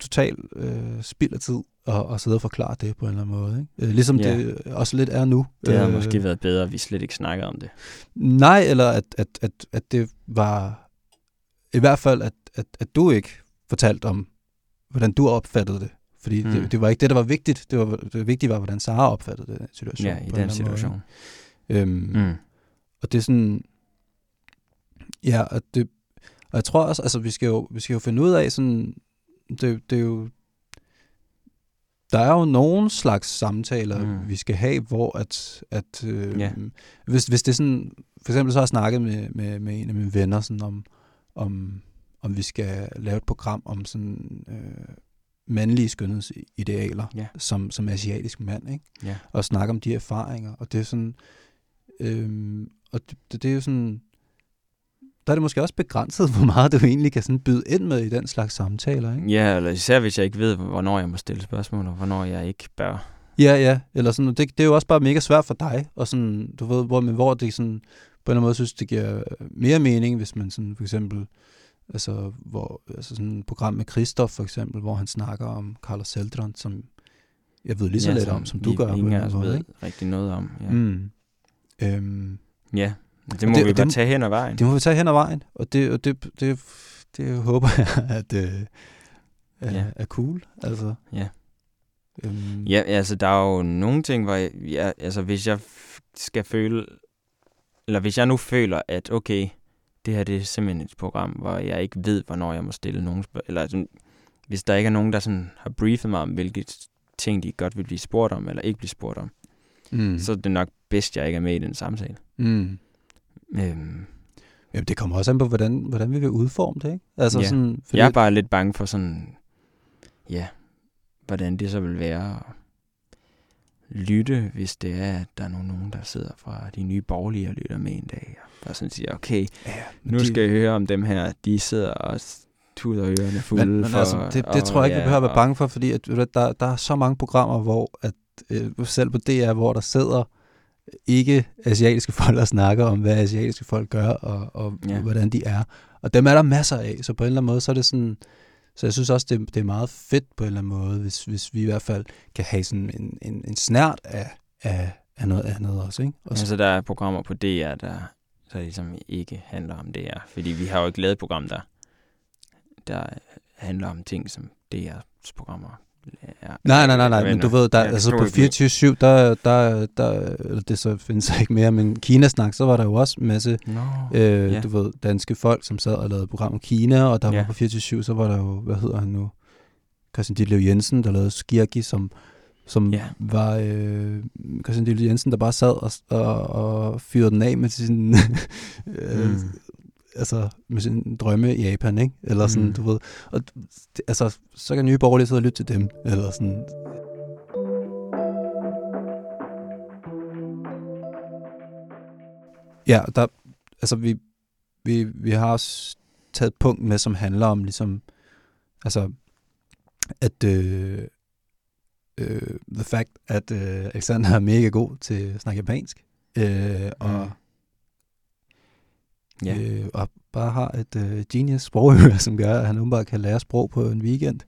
total øh, spild af tid at, at sidde og forklare det på en eller anden måde. Ikke? Øh, ligesom Ja. det også lidt er nu. det havde Øh, måske været bedre, at vi slet ikke snakkede om det. Nej, eller at, at, at, at det var i hvert fald, at, at, at du ikke fortalte om, hvordan du opfattede det. Fordi mm. Det, det var ikke det, der var vigtigt. Det, var, det vigtige var, hvordan Sara opfattede den situation. Ja, i den situation. Måde. Øhm, mm. Og det er sådan... Ja, og, det, og jeg tror også, altså vi skal jo, vi skal jo finde ud af sådan... Det, det er jo... Der er jo nogen slags samtaler, Mm. vi skal have, hvor at... at øh, Ja. hvis, hvis det er sådan... For eksempel så har jeg snakket med, med, med en af mine venner sådan om, om, om vi skal lave et program om sådan øh, mandlige skønhedsidealer, Ja. som, som asiatisk mand, ikke? Ja. og snakke om de erfaringer. Og det er sådan... Øhm, og det, det, det er jo sådan... Der er det måske også begrænset, hvor meget du egentlig kan sådan byde ind med i den slags samtaler, ikke? Ja, eller især hvis jeg ikke ved, hvornår jeg må stille spørgsmål, og hvornår jeg ikke bør. Ja, ja. Eller sådan, det, det er jo også bare mega svært for dig, og sådan, du ved, hvor, men hvor det sådan, på en eller anden måde synes, det giver mere mening, hvis man sådan for eksempel, altså, hvor, altså sådan et program med Christoph for eksempel, hvor han snakker om Carlos Seldron, som jeg ved lige så ja, lidt om, som du gør. Ingen af os ved ikke? rigtig noget om. Ja, mm. Øhm, ja. det må det- vi bare det- tage hen ad vejen. Det må vi tage hen ad vejen, og det, og det, det, det håber jeg, at øh, er, Ja. er cool. Altså, Ja. øhm, Ja, altså der er jo nogle ting, hvor jeg, jeg altså hvis jeg skal føle, eller hvis jeg nu føler, at okay, det her det er simpelthen et program, hvor jeg ikke ved, hvornår jeg må stille nogen spørgsmål, eller sådan, hvis der ikke er nogen, der sådan har briefet mig om, hvilke ting de godt vil blive spurgt om, eller ikke blive spurgt om, mm, så er det nok bedst, jeg ikke er med i den samtale. mm. Øhm, Jamen, det kommer også an på, hvordan, hvordan vi vil udforme det, ikke? Altså, Ja. sådan, Jeg er bare lidt bange for sådan, ja, hvordan det så vil være at lytte, hvis det er, at der er nogen, der sidder fra de nye borgerlige og lytter med en dag. Og bare sådan siger, okay, ja, nu skal jeg høre om dem her, de sidder og tuder ørerne fulde men, men for... altså, det, det tror jeg ikke, vi behøver at være bange for, fordi at, ved der, der er så mange programmer, hvor at, øh, selv på DR, hvor der sidder ikke asiatiske folk og snakker om, hvad asiatiske folk gør, og, og Ja. hvordan de er. Og dem er der masser af, så på en eller anden måde, så er det sådan, så jeg synes også, det, det er meget fedt på en eller anden måde, hvis, hvis vi i hvert fald kan have sådan en, en, en snært af, af, af noget andet også, ikke? Og så, Altså, der er programmer på DR, der så ligesom ikke handler om DR. Fordi vi har jo ikke lavet et program, der, der handler om ting, som DR's programmer er. Nej, nej, nej, nej, men du ved, der, jeg altså på ikke, 24-7, der, der, der, eller det så findes ikke mere, men Kina-snak, så var der jo også en masse, Nå, øh, ja. ja. du ved, danske folk, som sad og lavede program om Kina, og der Ja. ja. var på 24-7, så var der jo, hvad hedder han nu, Christian Ditlev Jensen, der lavede Skirki, som, som Ja. var øh, Christian Ditlev Jensen, der bare sad og, og, og fyrede den af med sin, øh, Mm. Altså med sin drømme i Japan, ikke? Eller sådan, Mm. du ved. Og altså, så kan nye borgerlige sidde og lytte til dem, eller sådan. Ja, der, altså vi, vi, vi har også taget et punkt med, som handler om ligesom, altså, at øh, øh, the fact, at øh, Alexander er mega god til at snakke japansk, øh, og Mm. Ja. øh, og bare har et øh, genius sprogøre, som gør, at han åbenbart kan lære sprog på en weekend.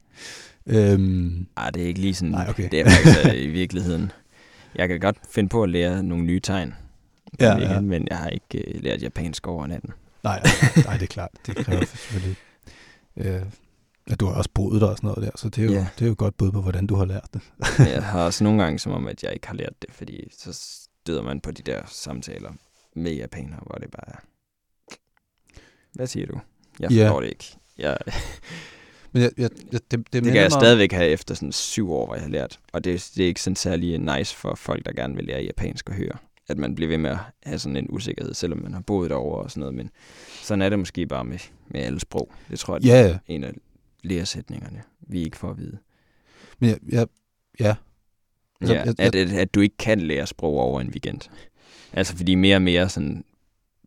Øhm, Ej, det er ikke lige sådan. Nej, okay. Det er faktisk øh, i virkeligheden. Jeg kan godt finde på at lære nogle nye tegn. Ja, Ja, ja. Men jeg har ikke øh, lært japansk over natten. nej, nej, det er klart. Det kræver selvfølgelig. Øh, ja, du har også boet der og sådan noget der, så det er jo, Ja. det er jo godt bud på, hvordan du har lært det. Jeg har også nogle gange som om, at jeg ikke har lært det, fordi så støder man på de der samtaler med japanere, hvor det bare er, hvad siger du? Jeg forstår det ikke. Jeg, Men jeg, jeg, jeg, det, det, det kan jeg mig stadigvæk have efter sådan syv år, hvor jeg har lært. Og det, det er ikke sådan særlig nice for folk, der gerne vil lære japansk at høre. At man bliver ved med at have sådan en usikkerhed, selvom man har boet derovre og sådan noget. Men sådan er det måske bare med, med alle sprog. Det tror jeg, det Ja, er en af læresætningerne, vi ikke får at vide. Men jeg, jeg, ja, Altså, Ja, jeg- at, at, at du ikke kan lære sprog over en weekend. Altså fordi mere og mere sådan,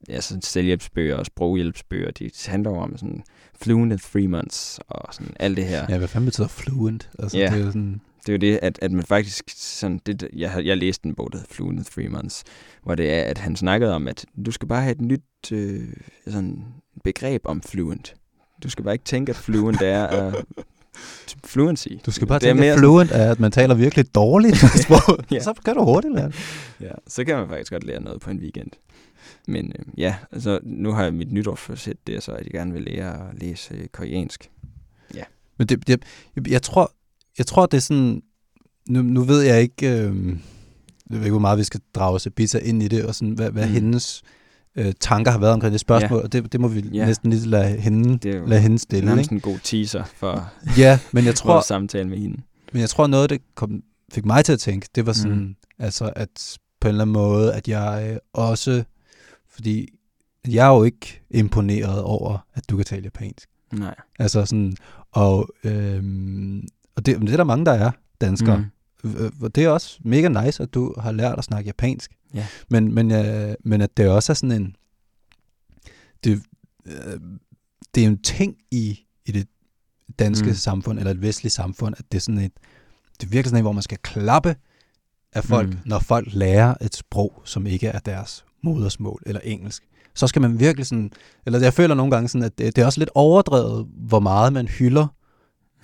ja, sådan selvhjælpsbøger og sproghjælpsbøger, de handler om sådan fluent in three months og sådan alt det her. ja, hvad fanden betyder fluent? Altså, Ja. det er jo sådan, Det er jo det, at, at man faktisk sådan, det, jeg, har- jeg læste en bog, der hedder Fluent in Three Months, hvor det er, at han snakkede om, at du skal bare have et nyt øh, sådan begreb om fluent. Du skal bare ikke tænke, at fluent er uh, fluency. du skal bare Det er tænke, mere at fluent er, at man taler virkelig dårligt sprog. Ja. ja. Så kan du hurtigt lære det. Ja, så kan man faktisk godt lære noget på en weekend. Men øh, ja, altså nu har jeg mit nytårsforsæt, det er så, at jeg gerne vil lære at læse øh, koreansk. Men det, det, jeg, jeg, tror, jeg tror, det er sådan... Nu, nu ved jeg ikke... Øh, jeg ved ikke, hvor meget vi skal drage Sabita ind i det, og sådan, hvad, hvad Mm. hendes øh, tanker har været omkring det spørgsmål, Ja. og det, det må vi Ja. ja. næsten lige lade hende, Det er jo lade hende Det er stille. nærmest Ikke? en god teaser for Ja, men jeg tror, samtale med hende. Men jeg tror, noget, det kom, fik mig til at tænke, det var sådan, Mm. mm. altså at på en eller anden måde, at jeg øh, også, fordi jeg er jo ikke imponeret over, at du kan tale japansk. Nej. Altså sådan, og, øhm, og det, det er der mange, der er danskere. Mm. Og det er også mega nice, at du har lært at snakke japansk. Ja. Men, men, øh, men at det også er sådan en, det, øh, det er en ting i, i det danske Mm. samfund, eller et vestligt samfund, at det er sådan et, det er virkelig sådan en, hvor man skal klappe af folk, mm. når folk lærer et sprog, som ikke er deres modersmål eller engelsk. Så skal man virkelig sådan, eller jeg føler nogle gange sådan, at det, det er også lidt overdrevet, hvor meget man hylder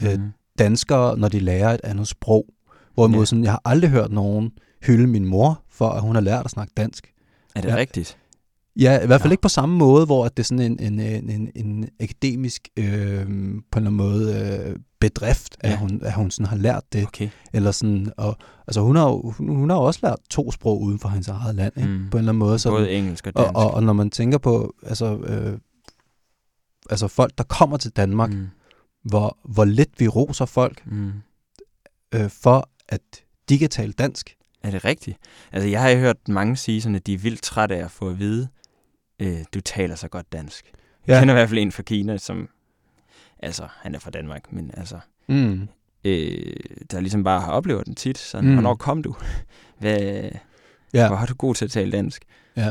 øh, Mm. danskere, når de lærer et andet sprog. Hvorimod Ja. sådan, jeg har aldrig hørt nogen hylde min mor, for at hun har lært at snakke dansk. Er det Ja. rigtigt? Ja, i hvert fald Ja. ikke på samme måde, hvor at det er sådan en, en, en, en, akademisk øh, på en eller anden måde øh, bedrift, at, Ja. hun, at hun sådan har lært det. Okay. Eller sådan, og, altså hun har, hun, hun har også lært to sprog uden for hendes eget land, ikke? Mm. på en eller anden måde. Så, Både engelsk og og, dansk. og, og når man tænker på altså, øh, altså folk, der kommer til Danmark. Mm. hvor, hvor lidt vi roser folk Mm. øh, for, at de kan tale dansk. Er det rigtigt? Altså, jeg har hørt mange sige sådan, at de er vildt trætte af at få at vide, øh, du taler så godt dansk. Ja. Jeg kender i hvert fald en fra Kina, som, altså, han er fra Danmark, men altså, Mm. øh, der ligesom bare har oplevet den tit. Sådan, Mm. hvornår kom du? Hvad, Ja. Hvor har du god til at tale dansk? Ja.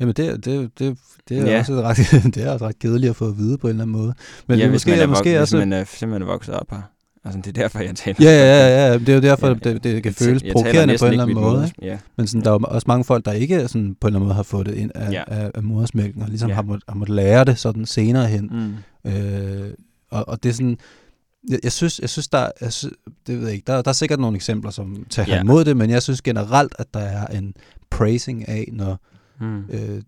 Jamen, det, det, det, det er Ja. også ret, det er også ret kedeligt at få at vide på en eller anden måde. Men ja, det er hvis måske, man er, måske vok- også... hvis man er simpelthen er vokset op her. Altså, det er derfor, jeg taler. Ja, ja, ja, ja, det er jo derfor, Ja, det, det kan Jeg føles provokerende på en eller anden måde. moders-? Ja. Men sådan, der er jo også mange folk, der ikke sådan, på en eller anden måde har fået det ind af, Ja. af, af modersmælken, og ligesom Ja. har, måttet, har måttet lære det sådan senere hen. Mm. Øh, og, og det er sådan, jeg, jeg synes, jeg synes, der, jeg synes, det ved jeg ikke, der, der er sikkert nogle eksempler, som tager Ja. imod det, men jeg synes generelt, at der er en praising af, når Mm. øh,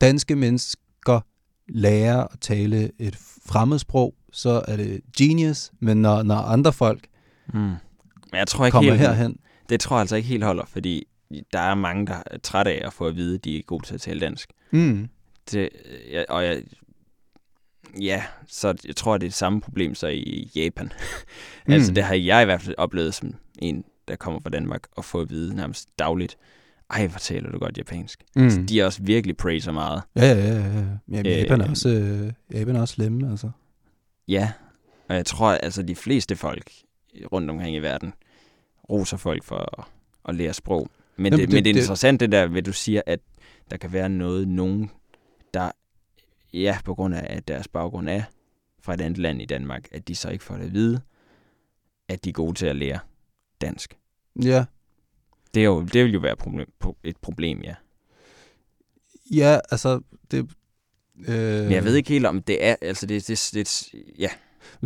danske mennesker lærer at tale et fremmedsprog, så er det genius, men når, når andre folk Mm. Men jeg tror ikke kommer helt, herhen, det tror jeg altså ikke helt holder, fordi der er mange, der er trætte af at få at vide, at de er gode til at tale dansk. mm, Det, og jeg, ja, så jeg tror, det er det samme problem så i Japan. Altså, Mm. det har jeg i hvert fald oplevet som en, der kommer fra Danmark, og få at vide nærmest dagligt, ej, hvor taler du godt japansk. Mm. Så mm. de er også virkelig praiser meget. Ja, ja, ja. ja. Jamen, Øh, Japan, er også, øh, Japan er også slemme, altså. Ja, og jeg tror, altså de fleste folk rundt omkring i verden roser folk for at, at lære sprog. Men, Jamen, det, det- men det er interessant det der, ved du siger, at der kan være noget, nogen, der, ja, på grund af, at deres baggrund er fra et andet land i Danmark, at de så ikke får det at vide, at de er gode til at lære dansk. Ja, Det, er jo, det vil jo være et problem, et problem, ja. ja altså, det... Øh, Men jeg ved ikke helt om det er, altså det, det, det ja.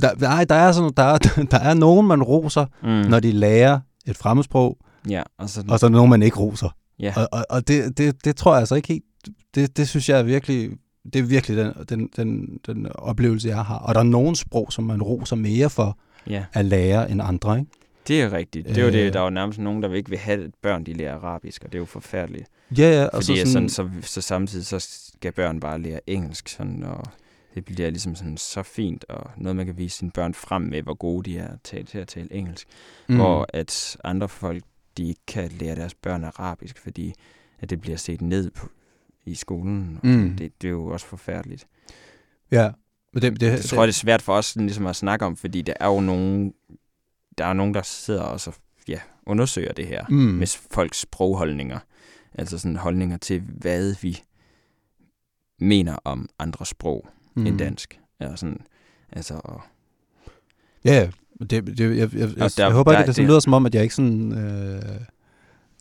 Der, nej, der er, sådan, der, er, der er nogen, man roser, Mm. når de lærer et fremmedsprog, ja, og så, og så er nogen, man ikke roser. ja. Og, og, og det, det, det tror jeg altså ikke helt... Det, det synes jeg er virkelig... Det er virkelig den, den, den, den oplevelse, jeg har. Og der er nogle sprog, som man roser mere for ja. at lære end andre, ikke? Det er rigtigt. Det er jo det, der er jo nærmest nogen, der ikke vil have, at børn de lærer arabisk, og det er jo forfærdeligt. Ja, ja. Og Fordi så sådan, sådan, så, så samtidig så skal børn bare lære engelsk, sådan, og det bliver ligesom sådan så fint, og noget, man kan vise sine børn frem med, hvor gode de er til, til at tale engelsk. Mm. Hvor at andre folk, de ikke kan lære deres børn arabisk, fordi at det bliver set ned på, i skolen. Og Mm. det, det er jo også forfærdeligt. Ja. Men det, det, Det tror jeg, det er svært for os ligesom at snakke om, fordi der er jo nogen, der er nogen, der sidder og så, ja, undersøger det her mm. med folks sprogholdninger. Altså sådan holdninger til, hvad vi mener om andre sprog mm. end dansk. Ja, sådan, altså, og, Ja, Det, det, jeg, jeg, jeg, der- jeg håber ikke, at det, sådan det- lyder som om, at jeg ikke sådan øh,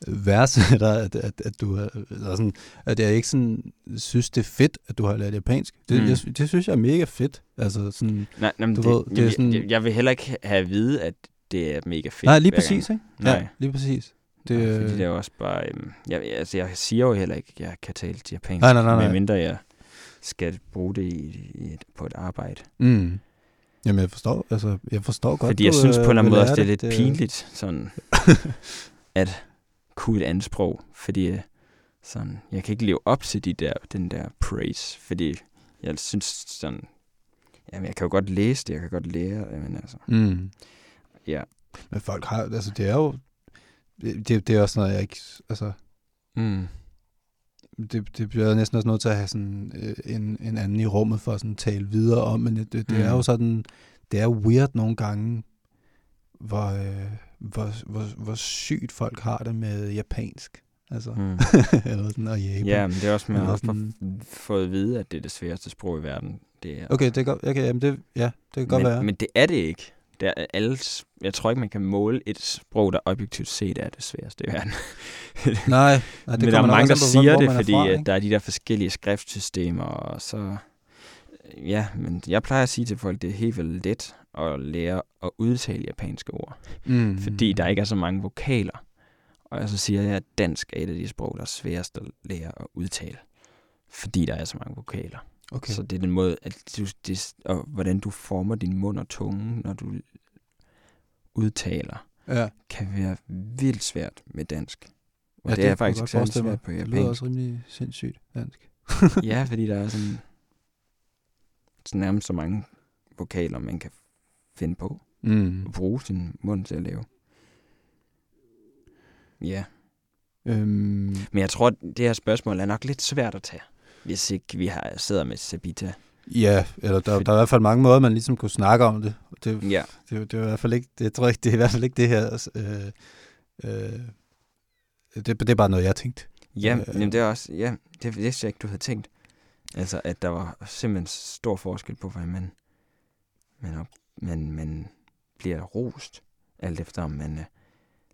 værdsætter, at, at, at du er, eller sådan, at jeg ikke sådan synes, det er fedt, at du har lært japansk. Det, Mm. jeg, det synes jeg er mega fedt. Altså sådan, nej, nej, Du det, ved, det er sådan- jeg, jeg vil heller ikke have at vide, at det er mega fedt. nej, lige præcis, ikke? Ja, Nej. lige præcis. Det, Det, ja, fordi det er også bare... Øhm, jeg, altså, jeg siger jo heller ikke, at jeg kan tale japansk. Nej, nej, nej, nej. Medmindre jeg skal bruge det i, i et, på et arbejde. mm. Jamen, jeg forstår, altså, jeg forstår godt, Fordi jeg du, synes på en øh, eller anden måde også, lære det er lidt pinligt, sådan, at kunne et andet sprog. Fordi øh, sådan, jeg kan ikke leve op til de der, den der praise. Fordi jeg synes sådan... Jamen, jeg kan jo godt læse det, jeg kan godt lære det, men altså... Mm. Ja. Men folk har, altså det er jo, det, det er også noget, jeg ikke, altså, Mm. det, det bliver næsten også nødt til at have sådan øh, en, en anden i rummet for at sådan tale videre om, men det, det, det er Mm. jo sådan, det er weird nogle gange, hvor, øh, hvor, hvor, hvor sygt folk har det med japansk, altså, Mm. eller sådan, og Japan. Ja, men det er også, man har også sådan- fået at vide, at det er det sværeste sprog i verden. Det er, Okay, det kan, godt- okay, jamen det, ja, det kan godt men, være. Men det er det ikke. Det er alle, jeg tror ikke, man kan måle et sprog, der objektivt set er det sværeste i verden. nej, nej, det men der er mange, der siger hvor det, fordi fra, at der er de der forskellige skriftsystemer, og så... Ja, men jeg plejer at sige til folk, det er helt vildt let at lære at udtale japanske ord, mm. fordi der ikke er så mange vokaler. Og så siger jeg, at dansk er et af de sprog, der er sværest at lære at udtale, fordi der er så mange vokaler. Okay. Så det er den måde, at du, det, og hvordan du former din mund og tunge, når du udtaler, ja. kan være vildt svært med dansk. Og Ja, det, er kunne jeg faktisk godt særlig svært på Det lyder japansk. også rimelig sindssygt dansk. ja, fordi der er sådan, sådan nærmest så mange vokaler, man kan finde på Mm. og bruge sin mund til at lave. Ja, Øhm, men jeg tror, at det her spørgsmål er nok lidt svært at tage. Hvis ikke vi har sidder med Sabita. Ja, eller der, der er i hvert fald mange måder, man ligesom kunne snakke om det. Det, Ja. det, det er i hvert fald ikke, det, jeg tror ikke, det er i hvert fald ikke det her. Øh, øh, det, det er bare noget, jeg tænkte. Ja, Øh. øh, jamen det er også, ja, det vidste jeg ikke, du havde tænkt. Altså, at der var simpelthen stor forskel på, hvordan man, man, op, man, man bliver rost, alt efter om man uh,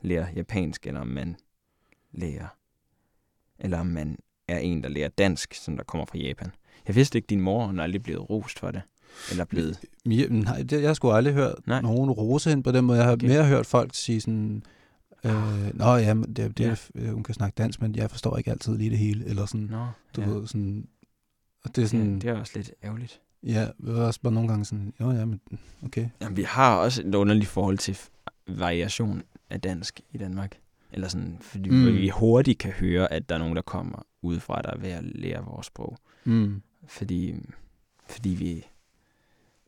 lærer japansk, eller om man lærer, eller om man er en, der lærer dansk, som der kommer fra Japan. Jeg vidste ikke, din mor hun er aldrig blevet rost for det. Eller blevet... Ja, nej, det, jeg sgu aldrig hørt Nej. nogen rose hende på den måde. Jeg har Okay. mere hørt folk sige sådan, øh, nå ja, det, det, Ja. ja. hun kan snakke dansk, men jeg forstår ikke altid lige det hele. Eller sådan, Nå, du ja. ved, sådan, og det er sådan, ja, det er også lidt ærgerligt. ja, det er også bare nogle gange sådan, jo ja, men okay. Jamen, vi har også et underligt forhold til variation af dansk i Danmark. Eller sådan, fordi mm. Vi hurtigt kan høre, at der er nogen, der kommer udefra, der er ved at lære vores sprog. Mm. Fordi, fordi vi,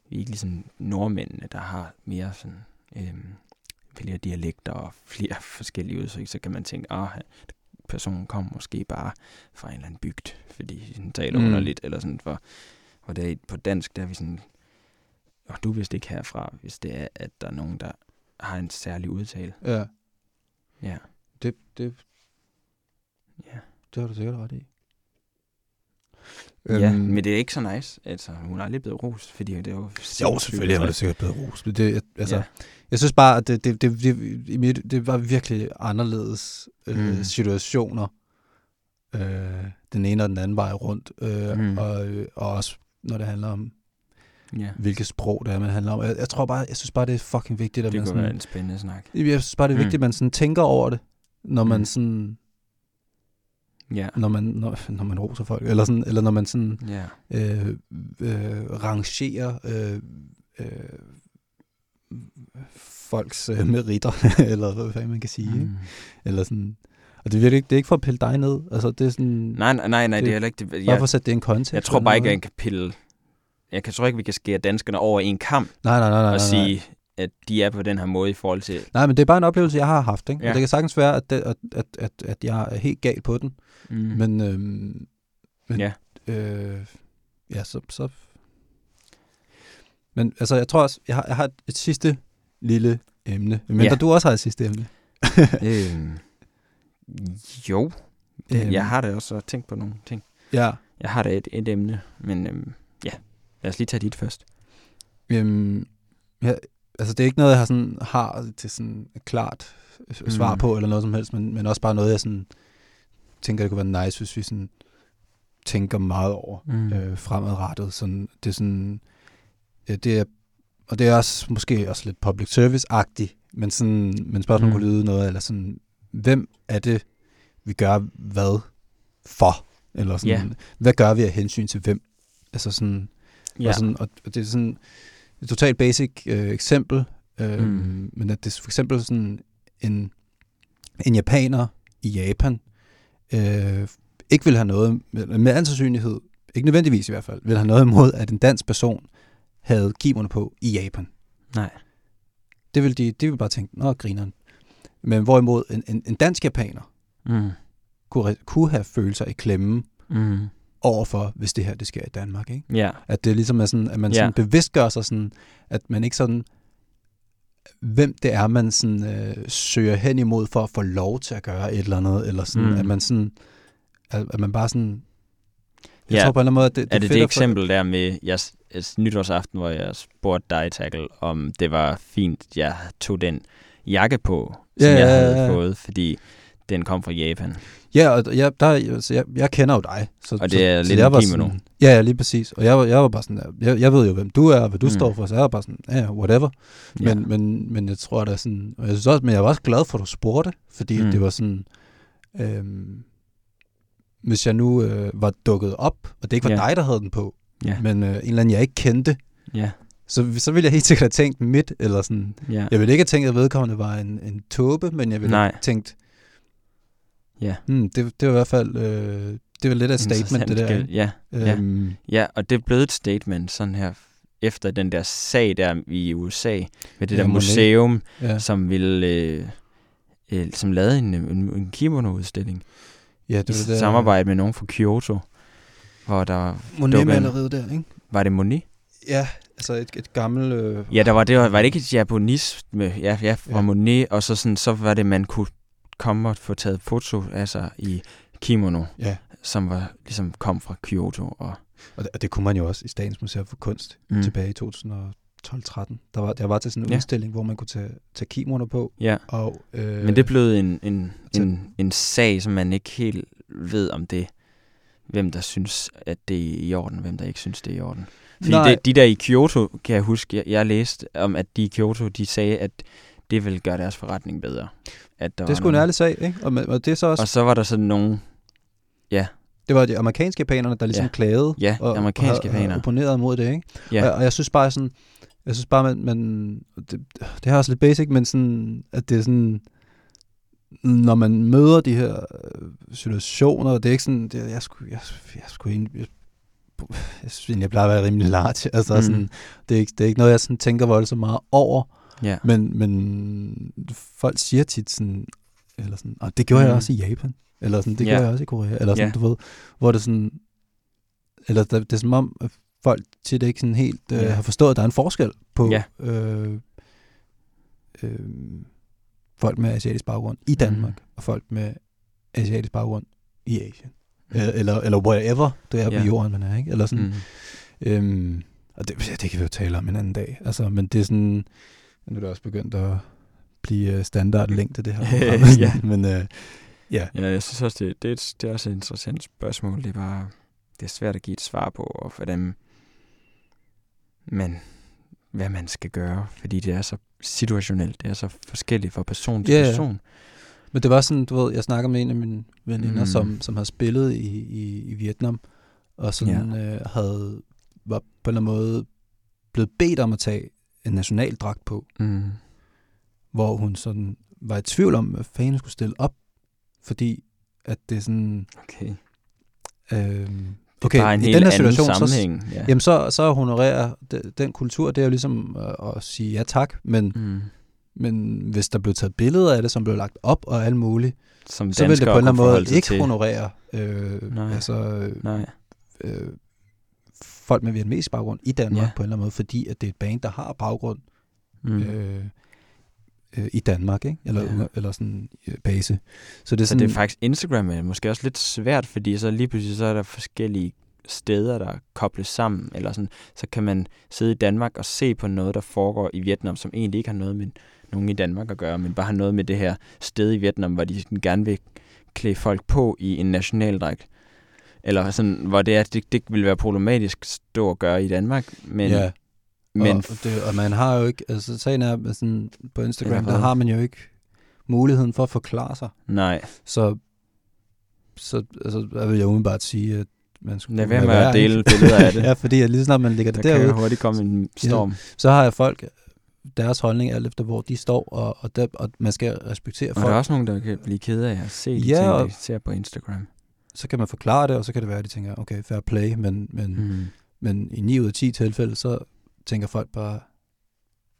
vi er ikke ligesom nordmændene, der har mere sådan, øhm, flere dialekter og flere forskellige udtryk, så kan man tænke, at personen kommer måske bare fra en eller anden bygd, fordi den taler mm. Underligt, eller sådan, for, hvor det er på dansk, der er vi sådan, og du vidste ikke herfra, hvis det er, at der er nogen, der har en særlig udtale. Ja, Ja. Det, det, Ja. det har du sikkert ret i. ja, Øhm, men det er ikke så nice. Altså, hun er aldrig blevet rost, fordi det er jo... Jo, selvfølgelig har det sikkert blevet rost. men Det, jeg- altså, Ja. Jeg synes bare, at det, det, det, det, i mit, det var virkelig anderledes øh, Mm. mm. situationer. Øh, den ene og den anden vej rundt. Øh, Mm. mm. og, øh, og også når det handler om, Ja, hvilket sprog det er, man handler om. Jeg, jeg tror bare, jeg synes bare, det er fucking vigtigt, at det man kunne være sådan, en spændende snak. jeg synes bare, det er Mm. vigtigt, at man sådan tænker over det, når man Mm. sådan, Ja. når man, når, når man roser folk, eller, sådan, eller når man sådan Ja. øh, øh, rangerer øh, øh, folks øh, meritter, eller hvad fanden man kan sige. Mm. Mm. Eller sådan. Og det er virkelig ikke, det er ikke for at pille dig ned. Altså, det er sådan, Nej, nej, nej, nej, det, Det- er heller ikke det. bare Jeg, for at sætte det i en kontekst. jeg tror bare ikke, at jeg kan pille... Jeg kan, tror ikke, vi kan skære danskerne over en kamp Nej, nej, nej, nej. og sige, at de er på den her måde i forhold til... Nej, men det er bare en oplevelse, jeg har haft. Ikke? Ja. Og det kan sagtens være, at, det, at, at, at, at jeg er helt gal på den. Mm. Men, øhm, men Ja. øh, ja, så, så... Men altså, jeg tror også, jeg har, jeg har et, sidste lille emne. Men Ja. du også har et sidste emne. øhm, jo, Øhm. jeg har da også tænkt på nogle ting. Ja. Jeg har da et, et emne, men øhm, ja, lad os lige tage dit først. Øhm, ja, altså det er ikke noget, jeg har, sådan, har til sådan et klart svar Mm. på, eller noget som helst, men, men også bare noget, jeg sådan, tænker, det kunne være nice, hvis vi sådan, tænker meget over Mm. øh, fremadrettet. Sådan, det er sådan, ja, det er, og det er også måske også lidt public service-agtigt, men, sådan, men spørgsmålet Mm. kunne lyde noget, eller sådan, hvem er det, vi gør hvad for? Eller sådan, Ja. hvad gør vi af hensyn til hvem? Altså sådan, ja. og, sådan, og det er sådan et totalt basic øh, eksempel, øh, Mm. men at det er for eksempel sådan en, en japaner i Japan øh, ikke vil have noget, med, al sandsynlighed, ikke nødvendigvis i hvert fald, vil have noget imod, at en dansk person havde kimono på i Japan. Nej. Det vil de, de vil bare tænke, nå, grineren. Men hvorimod en, en, en dansk japaner Mm. kunne, kunne have følelser i klemme Mm. Overfor, hvis det her det sker i Danmark. Ikke? Ja. At det ligesom er sådan, at man Ja. sådan bevidst gør sig sådan, at man ikke sådan, hvem det er, man sådan øh, søger hen imod for at få lov til at gøre et eller andet, eller sådan, Mm. at man sådan, at, at man bare sådan, jeg Ja. tror på en eller anden måde, at det, er det fedt det at få- eksempel der med jeres, nytårsaften, hvor jeg spurgte dig, Tackle, om det var fint, jeg tog den jakke på, som Ja, jeg ja, havde ja, ja. fået, fordi den kom fra Japan. Ja, og jeg, der, altså, jeg, jeg kender jo dig. Så, Og det er så, lidt så jeg. Sådan, ja, ja, lige præcis. Og jeg, var- jeg var bare sådan, jeg, jeg ved jo, hvem du er, og hvad du Mm. står for, så jeg var bare sådan, ja, whatever. Ja. Men, men, men jeg tror, at er sådan, og jeg synes også, men jeg var også glad for, at du spurgte, fordi Mm. det var sådan, øhm, hvis jeg nu øh, var dukket op, og det ikke var ja. dig, der havde den på, ja. men øh, en eller anden, jeg ikke kendte, ja. så, så ville jeg helt sikkert have tænkt midt, eller sådan, Ja. jeg ville ikke have tænkt, at vedkommende var en, en tåbe, men jeg ville Nej. have tænkt, Ja. hmm, det, det var i hvert fald, øh, det var lidt af et statement, det der. Ja. ja. Øhm, ja, og det er blevet et statement sådan her, efter den der sag der i USA, med det Ja, der Monet. museum, ja. som ville... Øh, øh, som lavede en, en, en kimono-udstilling ja, i det var det der, samarbejde med nogen fra Kyoto. hvor der Monet-maleriet der, ikke? var det Monet? Ja, altså et, et gammelt... Øh, Ja, der var det, var, var det ikke et japonisme, ja, ja, fra Ja. ja. Monet, og så, sådan, så var det, man kunne komme og få taget foto af sig i kimono, ja. som var, ligesom kom fra Kyoto. Og, Og det, og det kunne man jo også i Statens Museum for Kunst mm. tilbage i 2012-13. Der var, der var til sådan en Ja. udstilling, hvor man kunne tage, tage kimono på. Ja, Og, øh, men det blev en, en, så- en, en sag, som man ikke helt ved om det, hvem der synes, at det er i orden, hvem der ikke synes, det er i orden. Fordi Nej. det, de der i Kyoto, kan jeg huske, jeg, jeg læste om, at de i Kyoto, de sagde, at det ville gøre deres forretning bedre. At der det er sgu en ærlig sag, ikke? Og, og det er så også, Og så var der sådan nogle, det var de amerikanske japanerne, der ligesom Ja. klagede Ja, og, amerikanske og, og opponerede mod det, ikke? ja, Og, og jeg synes bare sådan, jeg synes bare, man, man det, det er også lidt basic, men sådan, at det er sådan, når man møder de her øh, situationer, det er ikke sådan, det, jeg skulle, jeg, jeg skulle egentlig, jeg, jeg synes egentlig, jeg plejer at være rimelig large. Altså mm. sådan, det, er ikke, det er ikke noget, jeg sådan tænker voldsomt meget over, ja. men, men folk siger tit sådan, eller sådan, og det gjorde mm. jeg Mm. også i Japan, eller sådan, det Ja. gjorde jeg også i Korea, eller sådan, Ja. du ved, hvor det sådan, eller det, det er som om, at folk tit ikke sådan helt øh, Ja. har forstået, at der er en forskel på Ja. øh, øh, folk med asiatisk baggrund i Danmark, Mhm. og folk med asiatisk baggrund i Asien. Eller, eller, eller wherever det er på jorden, man er, ikke? Eller sådan, Mm. Øhm, og det, ja, det kan vi jo tale om en anden dag. Altså, men det er sådan, nu er det også begyndt at blive øh, standardlængde, det her. Ja. men øh, ja, Ja, jeg synes også, det, det, er, et, det er også et interessant spørgsmål. Det er bare, det er svært at give et svar på, og hvordan man, hvad man skal gøre, fordi det er så situationelt, det er så forskelligt fra person til ja. person. men det var sådan, du ved, jeg snakker med en af mine veninder, Mm. som, som har spillet i, i, i Vietnam, og sådan ja. øh, havde, var på en eller anden måde blevet bedt om at tage en nationaldragt på, Mm. hvor hun sådan var i tvivl om, hvad fanden hun skulle stille op, fordi at det er sådan, Okay. øhm, Okay, bare en i den her situation, så, sammenhæng. Ja. Jamen så, så honorerer de, den kultur, det er jo ligesom at, at sige ja tak, men, Mm. men hvis der blev taget billeder af det, som blev lagt op og alt muligt, Som så vil det på en eller anden måde ikke til. honorere øh, Nej. altså, Nej. øh, folk med vietnamesisk baggrund i Danmark Ja. på en eller anden måde, fordi at det er et band, der har baggrund Mm. øh, øh, i Danmark, ikke? Eller, Ja. eller sådan øh, base. Så det er Så sådan, det er faktisk Instagram er måske også lidt svært, fordi så lige pludselig så er der forskellige steder, der kobles sammen, eller sådan, så kan man sidde i Danmark og se på noget, der foregår i Vietnam, som egentlig ikke har noget med nogen i Danmark at gøre, men bare har noget med det her sted i Vietnam, hvor de sådan gerne vil klæde folk på i en nationaldragt. Eller sådan, hvor det er, det, det vil være problematisk stå og gøre i Danmark, men, ja, men og, og, det, og man har jo ikke, altså sagen er, sådan, på Instagram, der har man jo ikke muligheden for at forklare sig. nej, Så, så altså, jeg vil jeg umiddelbart sige, at man skulle lad være med at dele billeder af det. ja, fordi at lige snart man lægger der det kan jo derude, hurtigt komme en storm. så har jeg folk deres holdning alt efter, hvor de står, og, og, der, og man skal respektere Og folk. der er også nogen, der kan blive ked af at se de Ja, ting, og- de ser på Instagram. Så kan man forklare det, og så kan det være, at de tænker, okay, fair play, men, men, mm. Men i 9 ud af 10 tilfælde, så tænker folk bare,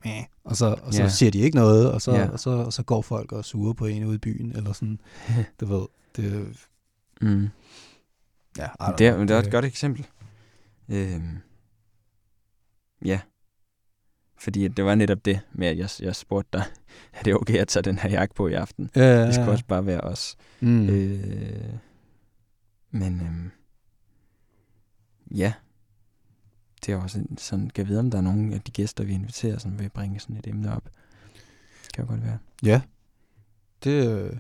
Meh. og så, og så Ja. siger de ikke noget, og så, Ja. og, så, og så går folk og suger på en ude i byen, eller sådan, du ved, det, Mm. ja, Det, er, det er et godt eksempel. Øhm, ja. Fordi det var netop det med, at jeg, jeg spurgte dig, er det okay at tage den her jakke på i aften? Ja, ja, Det skal ja. også bare være os. Mm. Øh, men øhm, ja, det er også sådan, kan jeg vide, om der er nogen af de gæster, vi inviterer, som vil bringe sådan et emne op. Det kan jo godt være. Ja. Det, øh,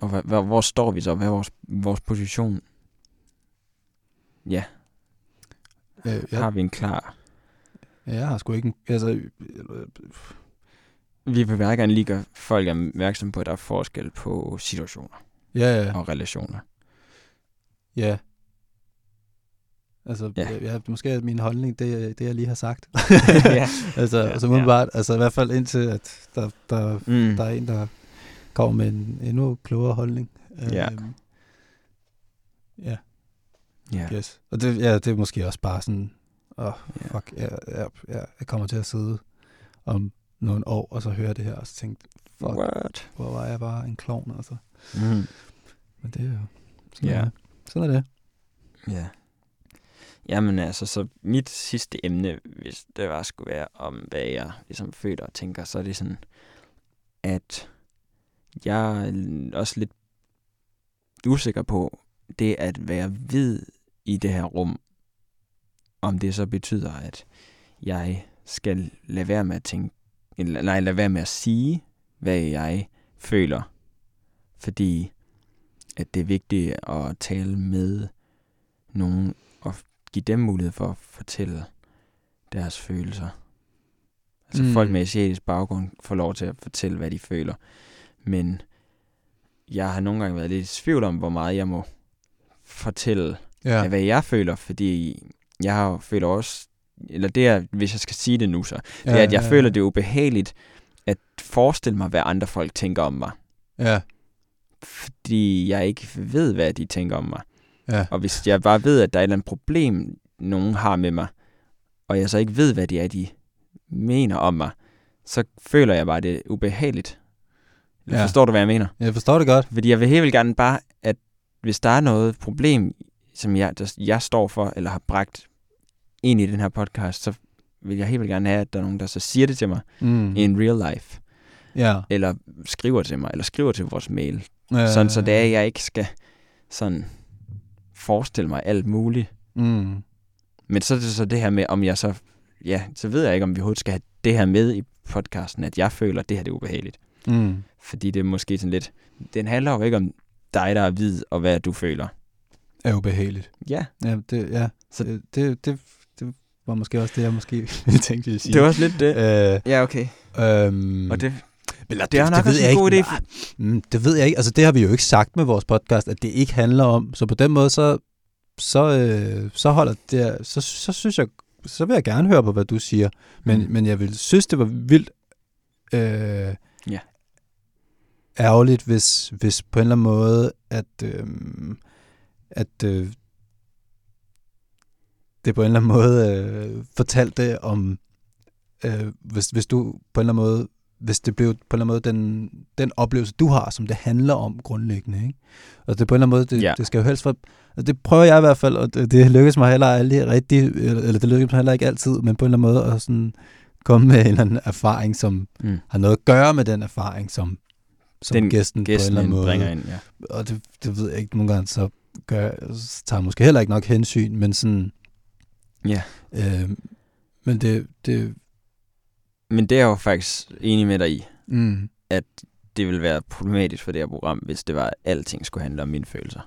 Og hvor, hvor, hvor står vi så? Hvad er vores, vores position? Ja, øh, jeg, har vi en klar... jeg har sgu ikke, en- altså, øh, Vi vil gerne lige gøre folk opmærksom på, at der er forskel på situationer ja, ja, og relationer. Ja. Altså, Ja. ja. Ja, måske er min holdning, det, det jeg lige har sagt. ja. altså, Ja, altså umiddelbart, ja. altså i hvert fald indtil, at der, der, Mm. der er en, der kommer med en endnu klogere holdning. Ja. Øhm, ja, ja. yes. Og det, ja, det er måske også bare sådan, åh, oh, Ja. fuck, jeg, jeg, jeg, jeg kommer til at sidde om nogle år, og så høre det her, og så tænke, fuck, What? hvor var jeg bare en klovn, altså. Mm. Men det er jo, sådan, Ja. det sådan er det. Ja. Jamen altså, så mit sidste emne, hvis det var skulle være om, hvad jeg ligesom føler og tænker, så er det sådan, at jeg er også lidt usikker på det at være hvid i det her rum, om det så betyder, at jeg skal lade være med at tænke, eller nej, lade være med at sige, hvad jeg føler, fordi at det er vigtigt at tale med nogen og give dem mulighed for at fortælle deres følelser. Altså mm. folk med asiatisk baggrund får lov til at fortælle, hvad de føler. Men jeg har nogle gange været lidt i tvivl om, hvor meget jeg må fortælle, ja. hvad jeg føler, fordi jeg har, føler også, eller det er, hvis jeg skal sige det nu så, det ja, er, at jeg ja, føler, det er ubehageligt at forestille mig, hvad andre folk tænker om mig. Ja. Fordi jeg ikke ved, hvad de tænker om mig. Ja. Og hvis jeg bare ved, at der er et eller andet problem, nogen har med mig, og jeg så ikke ved, hvad det er, de mener om mig, så føler jeg bare, det er ubehageligt. Ja. Forstår du, hvad jeg mener? Jeg forstår det godt. Fordi jeg vil helt vildt gerne bare, at hvis der er noget problem, som jeg, der, jeg står for, eller har bragt ind i den her podcast, så vil jeg helt vildt gerne have, at der er nogen, der så siger det til mig mm. in real life. Ja. Eller skriver til mig, eller skriver til vores mail. Ja, sådan, så det er, at jeg ikke skal sådan forestille mig alt muligt. Mm. Men så er det så det her med, om jeg så, ja, så ved jeg ikke, om vi overhovedet skal have det her med i podcasten, at jeg føler, at det her det er ubehageligt. Mm. Fordi det er måske sådan lidt, den handler jo ikke om dig, der er hvid, og hvad du føler. Er ubehageligt. Ja. Ja, det, ja. Så det, det, det, det var måske også det, jeg måske tænkte, at sige. Det var også lidt det. Øh, ja, okay. Øhm, og det, eller, det, er nok det også en god idé. For... Mm, det ved jeg ikke. Altså, det har vi jo ikke sagt med vores podcast, at det ikke handler om. Så på den måde, så, så, øh, så holder det, så, så synes jeg, så vil jeg gerne høre på, hvad du siger. Men, mm. men jeg vil synes, det var vildt øh, ja. ærgerligt, hvis, hvis på en eller anden måde, at, øh, at øh, det på en eller anden måde øh, fortalte om, øh, hvis, hvis du på en eller anden måde hvis det blev på en eller anden måde den, den oplevelse, du har, som det handler om grundlæggende. Ikke? Og det på en eller anden måde, det, ja. det skal jo helst for... Altså det prøver jeg i hvert fald, og det, det lykkes mig heller aldrig rigtigt, eller det lykkes mig heller ikke altid, men på en eller anden måde at sådan komme med en eller anden erfaring, som mm. har noget at gøre med den erfaring, som, som den gæsten, gæsten på en eller anden måde. Ind, ja. Og det, det ved jeg ikke, nogle gange så, gør, så tager jeg måske heller ikke nok hensyn, men sådan... Ja. Øh, men det, det, men det er jeg jo faktisk enig med dig i, mm. at det vil være problematisk for det her program, hvis det var, at alting skulle handle om mine følelser.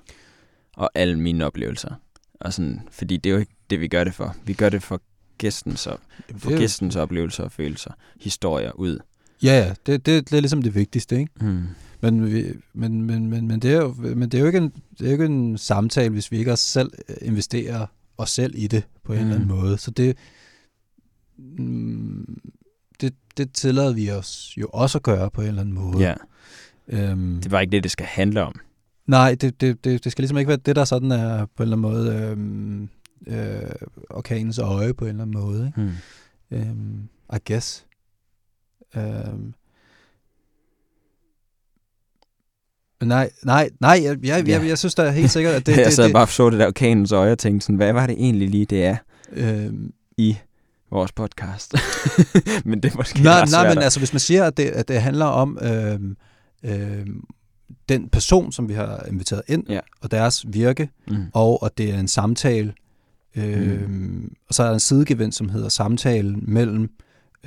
Og alle mine oplevelser. Og sådan, fordi det er jo ikke det, vi gør det for. Vi gør det for gæstens, og, for det gæstens oplevelser og følelser, historier ud. Ja, ja. Det, det, det er ligesom det vigtigste, ikke? Mm. Men, vi, men, men, men, men, det er jo, men det er jo ikke en, det er jo ikke en samtale, hvis vi ikke også selv øh, investerer os selv i det på en mm. eller anden mm. måde. Så det, mm, det, det tillader vi os jo også at gøre på en eller anden måde. Ja. Øhm, det var ikke det, det skal handle om. Nej, det, det, det, det skal ligesom ikke være det, der sådan er på en eller anden måde øhm, øh, orkanens øje på en eller anden måde. Ikke? Hmm. Øhm, I guess. Øhm, Nej, nej, nej, jeg, jeg, jeg, jeg synes da helt sikkert, at det... jeg sad det, bare og så det der orkanens øje og tænkte sådan, hvad var det egentlig lige, det er øhm, i vores podcast. men det er måske nej, nej, men altså hvis man siger, at det, at det handler om øh, øh, den person, som vi har inviteret ind, ja. og deres virke, mm. og at det er en samtale, øh, mm. og så er der en sidegevind, som hedder samtale mellem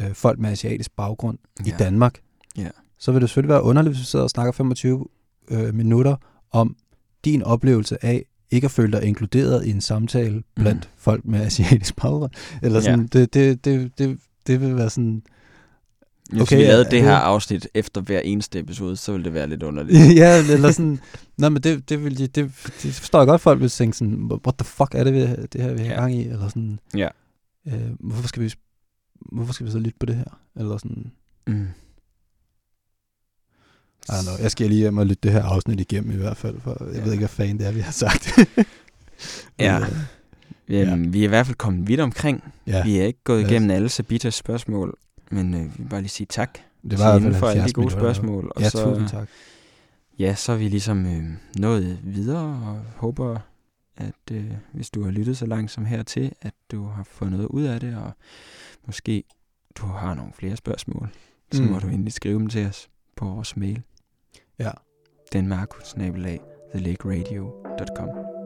øh, folk med asiatisk baggrund ja. i Danmark, ja. så vil det selvfølgelig være underligt, hvis vi sidder og snakker 25 øh, minutter om din oplevelse af ikke at føle dig inkluderet i en samtale blandt mm. folk med asiatisk baggrund. Eller sådan, ja. det, det, det, det, det vil være sådan... Okay, Hvis vi lavede ja, det her afsnit efter hver eneste episode, så ville det være lidt underligt. ja, eller sådan... Nej, men det, det, vil de, det, det forstår jeg godt, folk vil tænke sådan, what the fuck er det, vi, det her, vi har ja. gang i? Eller sådan... Ja. Øh, hvorfor, skal vi, hvorfor skal vi så lytte på det her? Eller sådan... Mm. Know. Jeg skal lige hjem og lytte det her afsnit igennem i hvert fald, for jeg ja. ved ikke, hvad fanden det er, vi har sagt. ja. Øhm, ja. Vi er i hvert fald kommet vidt omkring. Ja. Vi er ikke gået igennem alle Sabitas spørgsmål, men øh, vi vil bare lige sige tak. Det var i hvert fald alle de gode spørgsmål. Og ja, så, tusind tak. Ja, så er vi ligesom øh, nået videre og håber, at øh, hvis du har lyttet så langt som hertil, at du har fået noget ud af det, og måske du har nogle flere spørgsmål, så Mm. må du endelig skrive dem til os på vores mail. Ja. Den markus-thelakeradio.com